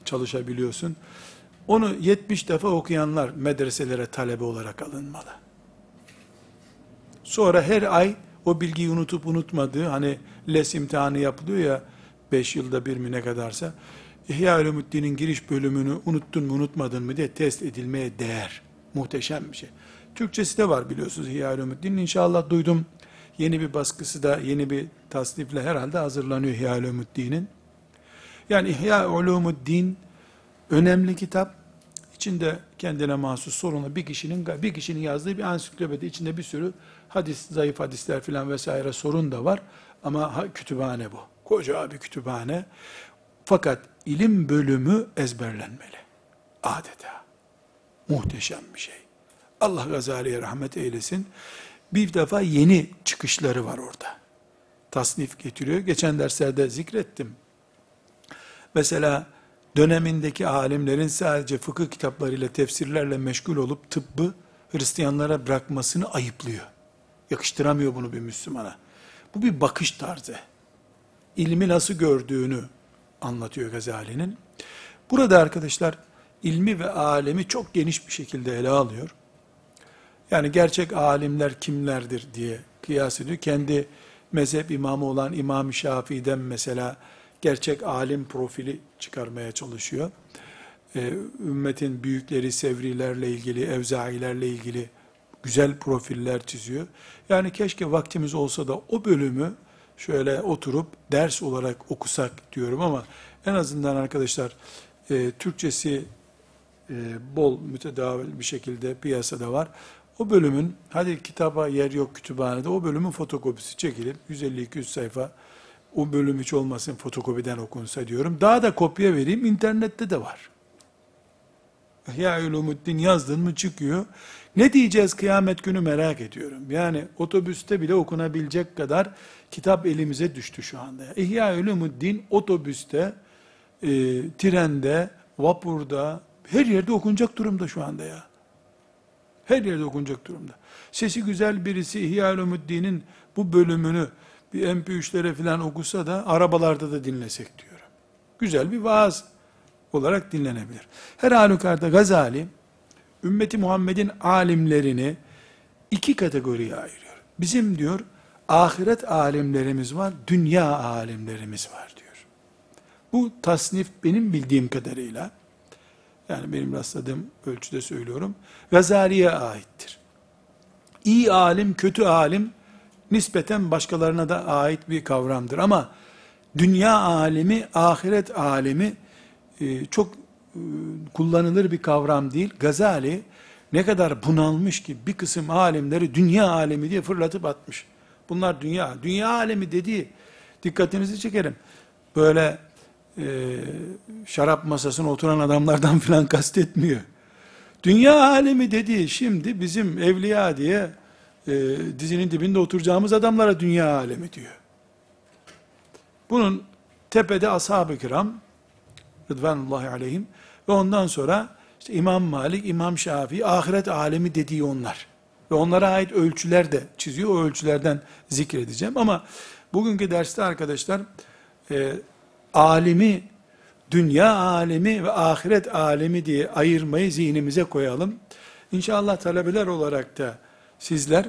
çalışabiliyorsun. Onu 70 defa okuyanlar medreselere talebe olarak alınmalı. Sonra her ay o bilgiyi unutup unutmadığı, hani les imtihanı yapılıyor ya 5 yılda bir mi ne kadarsa, İhya Ulumuddin'in giriş bölümünü unuttun mu unutmadın mı diye test edilmeye değer. Muhteşem bir şey. Türkçesi de var biliyorsunuz İhya Ulumuddin'in. İnşallah duydum Yeni bir baskısı da yeni bir tasnifle herhalde hazırlanıyor İhya Ulumuddin'in. Yani İhya Ulumuddin önemli kitap. İçinde kendine mahsus sorunlu bir kişinin bir kişinin yazdığı bir ansiklopedi içinde bir sürü hadis, zayıf hadisler filan vesaire sorun da var. Ama ha, kütüphane bu. Koca bir kütüphane. Fakat ilim bölümü ezberlenmeli. Adeta. Muhteşem bir şey. Allah Gazali'ye rahmet eylesin bir defa yeni çıkışları var orada. Tasnif getiriyor. Geçen derslerde zikrettim. Mesela dönemindeki alimlerin sadece fıkıh kitaplarıyla, tefsirlerle meşgul olup tıbbı Hristiyanlara bırakmasını ayıplıyor. Yakıştıramıyor bunu bir Müslümana. Bu bir bakış tarzı. İlmi nasıl gördüğünü anlatıyor Gazali'nin. Burada arkadaşlar ilmi ve alemi çok geniş bir şekilde ele alıyor. Yani gerçek alimler kimlerdir diye kıyas ediyor. Kendi mezhep imamı olan İmam Şafii'den mesela gerçek alim profili çıkarmaya çalışıyor. Ee, ümmetin büyükleri Sevrilerle ilgili, Evzailerle ilgili güzel profiller çiziyor. Yani keşke vaktimiz olsa da o bölümü şöyle oturup ders olarak okusak diyorum ama en azından arkadaşlar e, Türkçesi e, bol mütedavil bir şekilde piyasada var. O bölümün, hadi kitaba yer yok kütüphanede, o bölümün fotokopisi çekilip 150-200 sayfa, o bölüm hiç olmasın fotokopiden okunsa diyorum. Daha da kopya vereyim, internette de var. Ya Ulumuddin yazdın mı çıkıyor. Ne diyeceğiz kıyamet günü merak ediyorum. Yani otobüste bile okunabilecek kadar kitap elimize düştü şu anda. İhya Ulumuddin otobüste e, trende, vapurda, her yerde okunacak durumda şu anda ya. Her yerde okunacak durumda. Sesi güzel birisi İhya Ulumuddin'in bu bölümünü bir MP3'lere falan okusa da arabalarda da dinlesek diyorum. Güzel bir vaaz olarak dinlenebilir. Her halükarda Gazali ümmeti Muhammed'in alimlerini iki kategoriye ayırıyor. Bizim diyor ahiret alimlerimiz var, dünya alimlerimiz var diyor. Bu tasnif benim bildiğim kadarıyla yani benim rastladığım ölçüde söylüyorum. Gazali'ye aittir. İyi alim, kötü alim nispeten başkalarına da ait bir kavramdır. Ama dünya alemi, ahiret alemi e, çok e, kullanılır bir kavram değil. Gazali ne kadar bunalmış ki bir kısım alimleri dünya alemi diye fırlatıp atmış. Bunlar dünya. Dünya alemi dediği dikkatinizi çekerim. Böyle e, şarap masasına oturan adamlardan filan kastetmiyor. Dünya alemi dediği şimdi bizim evliya diye e, dizinin dibinde oturacağımız adamlara dünya alemi diyor. Bunun tepede ashab-ı kiram Rıdvanullahi aleyhim ve ondan sonra işte İmam Malik, İmam Şafii ahiret alemi dediği onlar. Ve onlara ait ölçüler de çiziyor. O ölçülerden zikredeceğim. Ama bugünkü derste arkadaşlar e, alimi, dünya alemi ve ahiret alemi diye ayırmayı zihnimize koyalım. İnşallah talebeler olarak da sizler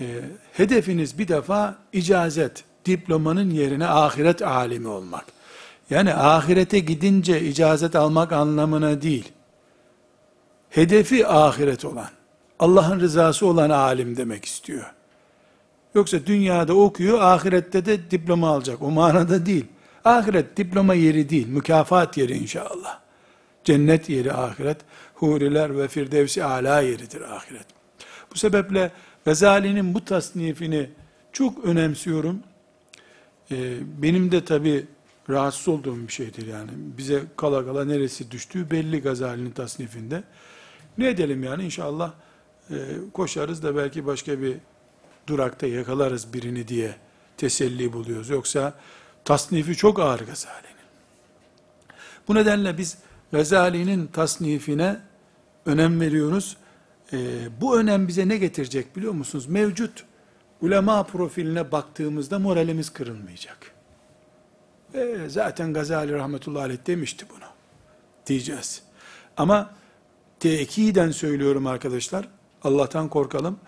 e, hedefiniz bir defa icazet, diplomanın yerine ahiret alimi olmak. Yani ahirete gidince icazet almak anlamına değil. Hedefi ahiret olan, Allah'ın rızası olan alim demek istiyor. Yoksa dünyada okuyor, ahirette de diploma alacak. O manada değil. Ahiret diploma yeri değil, mükafat yeri inşallah. Cennet yeri ahiret, huriler ve firdevsi ala yeridir ahiret. Bu sebeple Gazali'nin bu tasnifini çok önemsiyorum. Ee, benim de tabi rahatsız olduğum bir şeydir yani. Bize kala kala neresi düştüğü belli Gazali'nin tasnifinde. Ne edelim yani inşallah e, koşarız da belki başka bir durakta yakalarız birini diye teselli buluyoruz. Yoksa tasnifi çok ağır Gazali'nin. Bu nedenle biz Gazali'nin tasnifine önem veriyoruz. E, bu önem bize ne getirecek biliyor musunuz? Mevcut ulema profiline baktığımızda moralimiz kırılmayacak. E, zaten Gazali rahmetullahi aleyh demişti bunu. Diyeceğiz. Ama tekiden söylüyorum arkadaşlar. Allah'tan korkalım.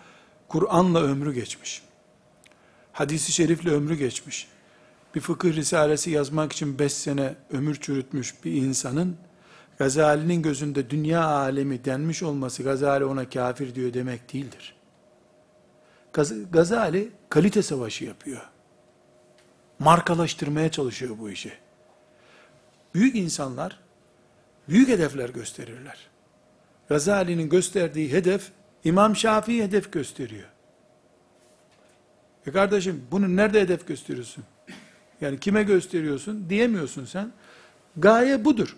Kur'an'la ömrü geçmiş. Hadisi şerifle ömrü geçmiş. Bir fıkıh risalesi yazmak için beş sene ömür çürütmüş bir insanın Gazali'nin gözünde dünya alemi denmiş olması Gazali ona kafir diyor demek değildir. Gazali kalite savaşı yapıyor. Markalaştırmaya çalışıyor bu işi. Büyük insanlar büyük hedefler gösterirler. Gazali'nin gösterdiği hedef İmam Şafii hedef gösteriyor. E kardeşim bunu nerede hedef gösteriyorsun? Yani kime gösteriyorsun diyemiyorsun sen. Gaye budur.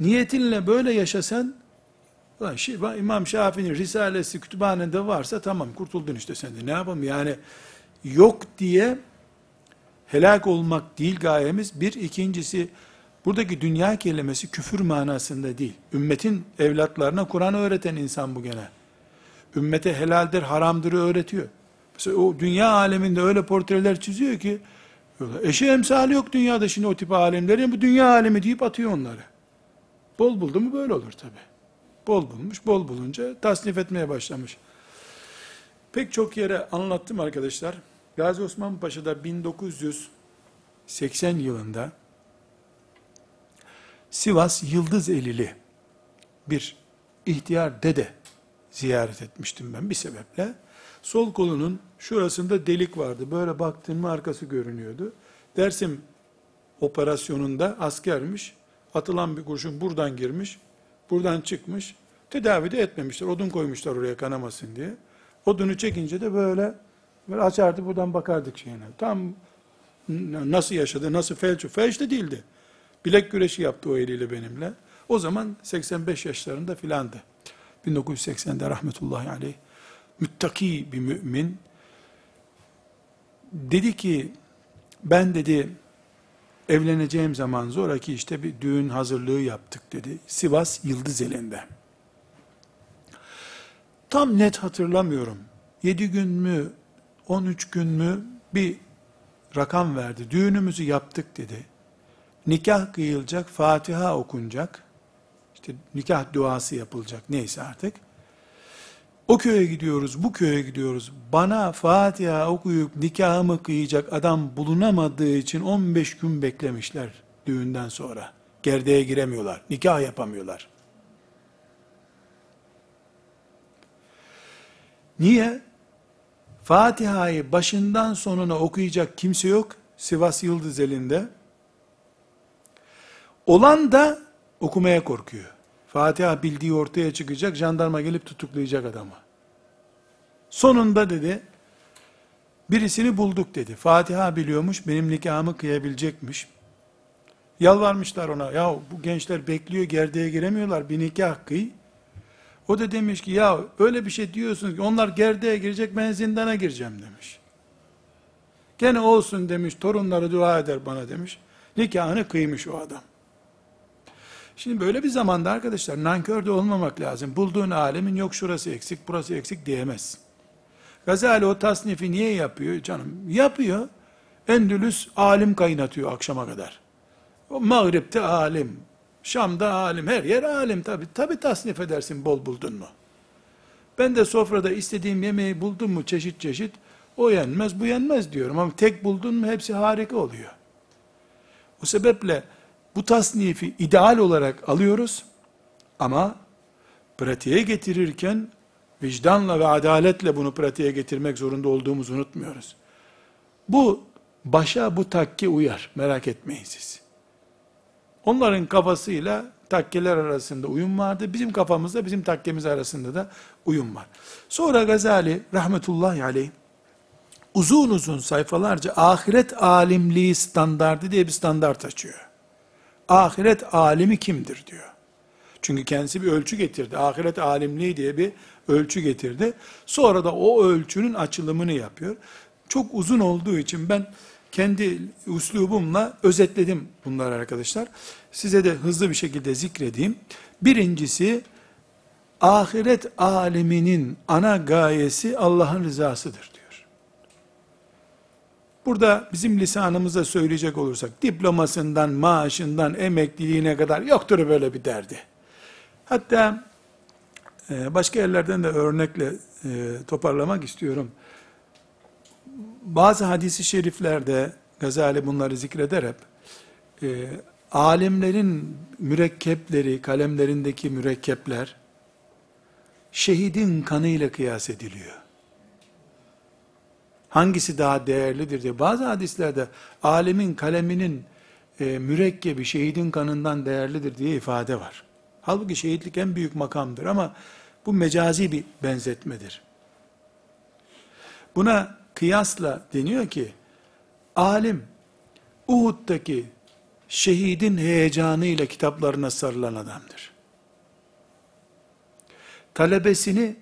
Niyetinle böyle yaşasan İmam Şafii'nin Risalesi kütüphanede varsa tamam kurtuldun işte sen de. Ne yapalım yani yok diye helak olmak değil gayemiz. Bir ikincisi buradaki dünya kelimesi küfür manasında değil. Ümmetin evlatlarına Kur'an öğreten insan bu gene. Ümmete helaldir, haramdır öğretiyor. Mesela o dünya aleminde öyle portreler çiziyor ki eşi emsali yok dünyada şimdi o tip alemlerin bu dünya alemi deyip atıyor onları. Bol buldu mu böyle olur tabi. Bol bulmuş, bol bulunca tasnif etmeye başlamış. Pek çok yere anlattım arkadaşlar. Gazi Osman Paşa'da 1980 yılında Sivas Yıldız Elili bir ihtiyar dede ziyaret etmiştim ben bir sebeple. Sol kolunun şurasında delik vardı. Böyle baktığım mı arkası görünüyordu. Dersim operasyonunda askermiş. Atılan bir kurşun buradan girmiş. Buradan çıkmış. Tedavi de etmemişler. Odun koymuşlar oraya kanamasın diye. Odunu çekince de böyle, böyle açardı buradan bakardık şeyine. Tam nasıl yaşadı, nasıl felç, felç de değildi. Bilek güreşi yaptı o eliyle benimle. O zaman 85 yaşlarında filandı. 1980'de rahmetullahi aleyh. Müttaki bir mümin. Dedi ki, ben dedi, evleneceğim zaman zoraki işte bir düğün hazırlığı yaptık dedi. Sivas Yıldız elinde. Tam net hatırlamıyorum. 7 gün mü, 13 gün mü bir rakam verdi. Düğünümüzü yaptık dedi. Nikah kıyılacak, Fatiha okunacak. İşte nikah duası yapılacak neyse artık. O köye gidiyoruz, bu köye gidiyoruz. Bana Fatiha okuyup nikahımı kıyacak adam bulunamadığı için 15 gün beklemişler düğünden sonra. Gerdeğe giremiyorlar, nikah yapamıyorlar. Niye? Fatiha'yı başından sonuna okuyacak kimse yok. Sivas Yıldız elinde. Olan da okumaya korkuyor. Fatiha bildiği ortaya çıkacak, jandarma gelip tutuklayacak adamı. Sonunda dedi, birisini bulduk dedi. Fatiha biliyormuş, benim nikahımı kıyabilecekmiş. Yalvarmışlar ona, ya bu gençler bekliyor, gerdeğe giremiyorlar, bir nikah kıy. O da demiş ki, ya öyle bir şey diyorsunuz ki, onlar gerdeğe girecek, ben zindana gireceğim demiş. Gene olsun demiş, torunları dua eder bana demiş. Nikahını kıymış o adam. Şimdi böyle bir zamanda arkadaşlar nankör de olmamak lazım. Bulduğun alemin yok şurası eksik, burası eksik diyemez. Gazali o tasnifi niye yapıyor canım? Yapıyor. Endülüs alim kaynatıyor akşama kadar. O Mağrib'de alim, Şam'da alim, her yer alim tabi. Tabi tasnif edersin bol buldun mu? Ben de sofrada istediğim yemeği buldum mu çeşit çeşit, o yenmez bu yenmez diyorum. Ama tek buldun mu hepsi harika oluyor. O sebeple bu tasnifi ideal olarak alıyoruz ama pratiğe getirirken vicdanla ve adaletle bunu pratiğe getirmek zorunda olduğumuzu unutmuyoruz. Bu başa bu takke uyar. Merak etmeyin siz. Onların kafasıyla takkeler arasında uyum vardı. Bizim kafamızda bizim takkemiz arasında da uyum var. Sonra Gazali rahmetullahi aleyh uzun uzun sayfalarca ahiret alimliği standardı diye bir standart açıyor. Ahiret alimi kimdir diyor. Çünkü kendisi bir ölçü getirdi. Ahiret alimliği diye bir ölçü getirdi. Sonra da o ölçünün açılımını yapıyor. Çok uzun olduğu için ben kendi üslubumla özetledim bunları arkadaşlar. Size de hızlı bir şekilde zikredeyim. Birincisi, ahiret aleminin ana gayesi Allah'ın rızasıdır. Burada bizim lisanımızda söyleyecek olursak, diplomasından, maaşından, emekliliğine kadar yoktur böyle bir derdi. Hatta e, başka yerlerden de örnekle e, toparlamak istiyorum. Bazı hadisi şeriflerde Gazali bunları zikreder hep. E, alimlerin mürekkepleri, kalemlerindeki mürekkepler şehidin kanıyla kıyas ediliyor. Hangisi daha değerlidir diye. Bazı hadislerde alemin kaleminin e, mürekkebi şehidin kanından değerlidir diye ifade var. Halbuki şehitlik en büyük makamdır ama bu mecazi bir benzetmedir. Buna kıyasla deniyor ki, alim, Uhud'daki şehidin heyecanıyla kitaplarına sarılan adamdır. Talebesini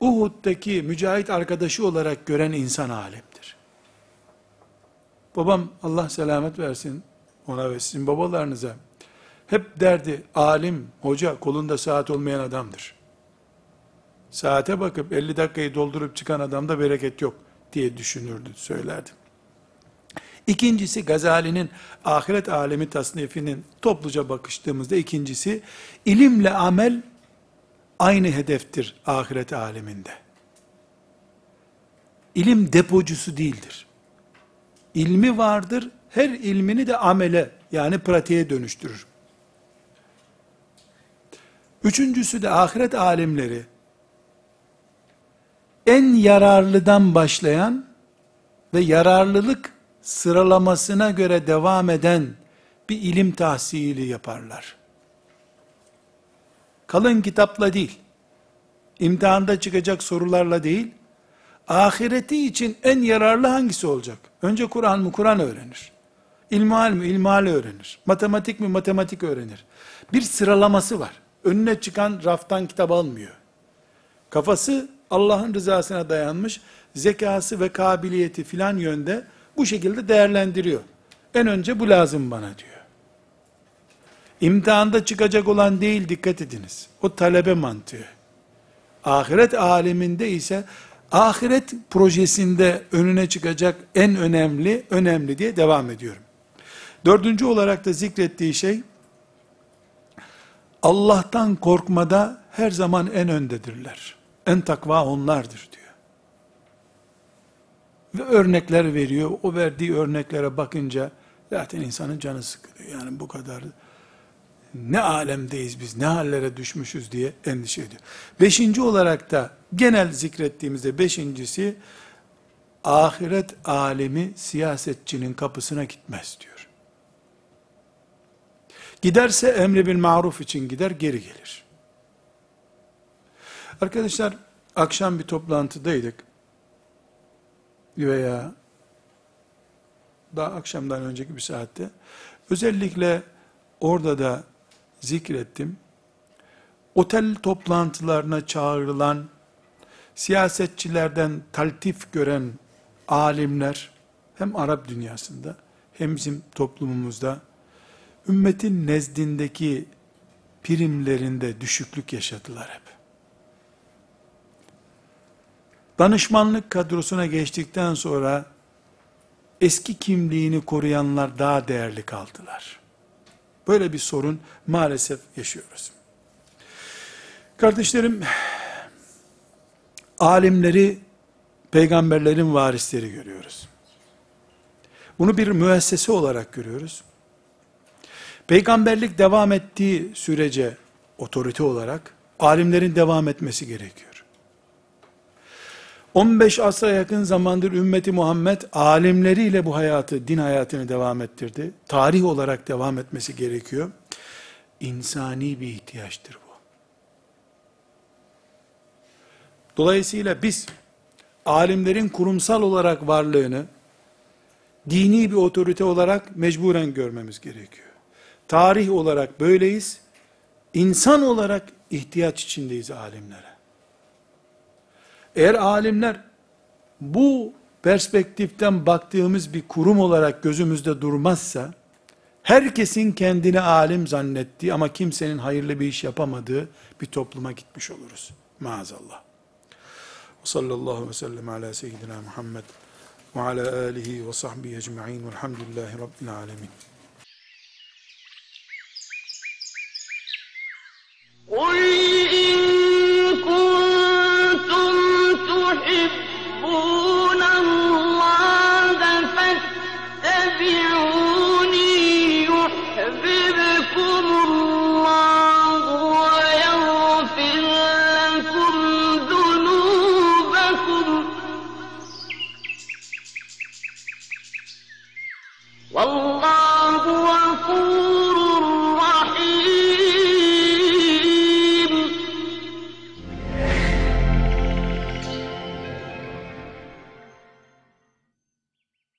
Uhud'daki mücahit arkadaşı olarak gören insan alimdir. Babam Allah selamet versin ona ve sizin babalarınıza hep derdi alim, hoca kolunda saat olmayan adamdır. Saate bakıp 50 dakikayı doldurup çıkan adamda bereket yok diye düşünürdü, söylerdi. İkincisi Gazali'nin ahiret alemi tasnifinin topluca bakıştığımızda ikincisi ilimle amel aynı hedeftir ahiret aleminde. İlim depocusu değildir. İlmi vardır, her ilmini de amele yani pratiğe dönüştürür. Üçüncüsü de ahiret alimleri en yararlıdan başlayan ve yararlılık sıralamasına göre devam eden bir ilim tahsili yaparlar. Kalın kitapla değil, imtihanda çıkacak sorularla değil, ahireti için en yararlı hangisi olacak? Önce Kur'an mı? Kur'an öğrenir. İlmihal mi? İlmihal öğrenir. Matematik mi? Matematik öğrenir. Bir sıralaması var. Önüne çıkan raftan kitap almıyor. Kafası Allah'ın rızasına dayanmış, zekası ve kabiliyeti filan yönde bu şekilde değerlendiriyor. En önce bu lazım bana diyor. İmtihanda çıkacak olan değil dikkat ediniz. O talebe mantığı. Ahiret aleminde ise ahiret projesinde önüne çıkacak en önemli, önemli diye devam ediyorum. Dördüncü olarak da zikrettiği şey, Allah'tan korkmada her zaman en öndedirler. En takva onlardır diyor. Ve örnekler veriyor. O verdiği örneklere bakınca zaten insanın canı sıkılıyor. Yani bu kadar ne alemdeyiz biz, ne hallere düşmüşüz diye endişe ediyor. Beşinci olarak da genel zikrettiğimizde beşincisi, ahiret alemi siyasetçinin kapısına gitmez diyor. Giderse emri bil maruf için gider, geri gelir. Arkadaşlar, akşam bir toplantıdaydık. Veya daha akşamdan önceki bir saatte. Özellikle orada da zikrettim. Otel toplantılarına çağrılan siyasetçilerden taltif gören alimler hem Arap dünyasında hem bizim toplumumuzda ümmetin nezdindeki primlerinde düşüklük yaşadılar hep. Danışmanlık kadrosuna geçtikten sonra eski kimliğini koruyanlar daha değerli kaldılar. Böyle bir sorun maalesef yaşıyoruz. Kardeşlerim, alimleri peygamberlerin varisleri görüyoruz. Bunu bir müessese olarak görüyoruz. Peygamberlik devam ettiği sürece otorite olarak alimlerin devam etmesi gerekiyor. 15 asra yakın zamandır ümmeti Muhammed alimleriyle bu hayatı, din hayatını devam ettirdi. Tarih olarak devam etmesi gerekiyor. İnsani bir ihtiyaçtır bu. Dolayısıyla biz alimlerin kurumsal olarak varlığını dini bir otorite olarak mecburen görmemiz gerekiyor. Tarih olarak böyleyiz. İnsan olarak ihtiyaç içindeyiz alimlere. Eğer alimler bu perspektiften baktığımız bir kurum olarak gözümüzde durmazsa, herkesin kendini alim zannettiği ama kimsenin hayırlı bir iş yapamadığı bir topluma gitmiş oluruz. Maazallah. Sallallahu aleyhi ve sellem ala seyyidina Muhammed ve ala alihi ve sahbihi ecma'in velhamdülillahi rabbil alemin. قل إن كنتم تحبون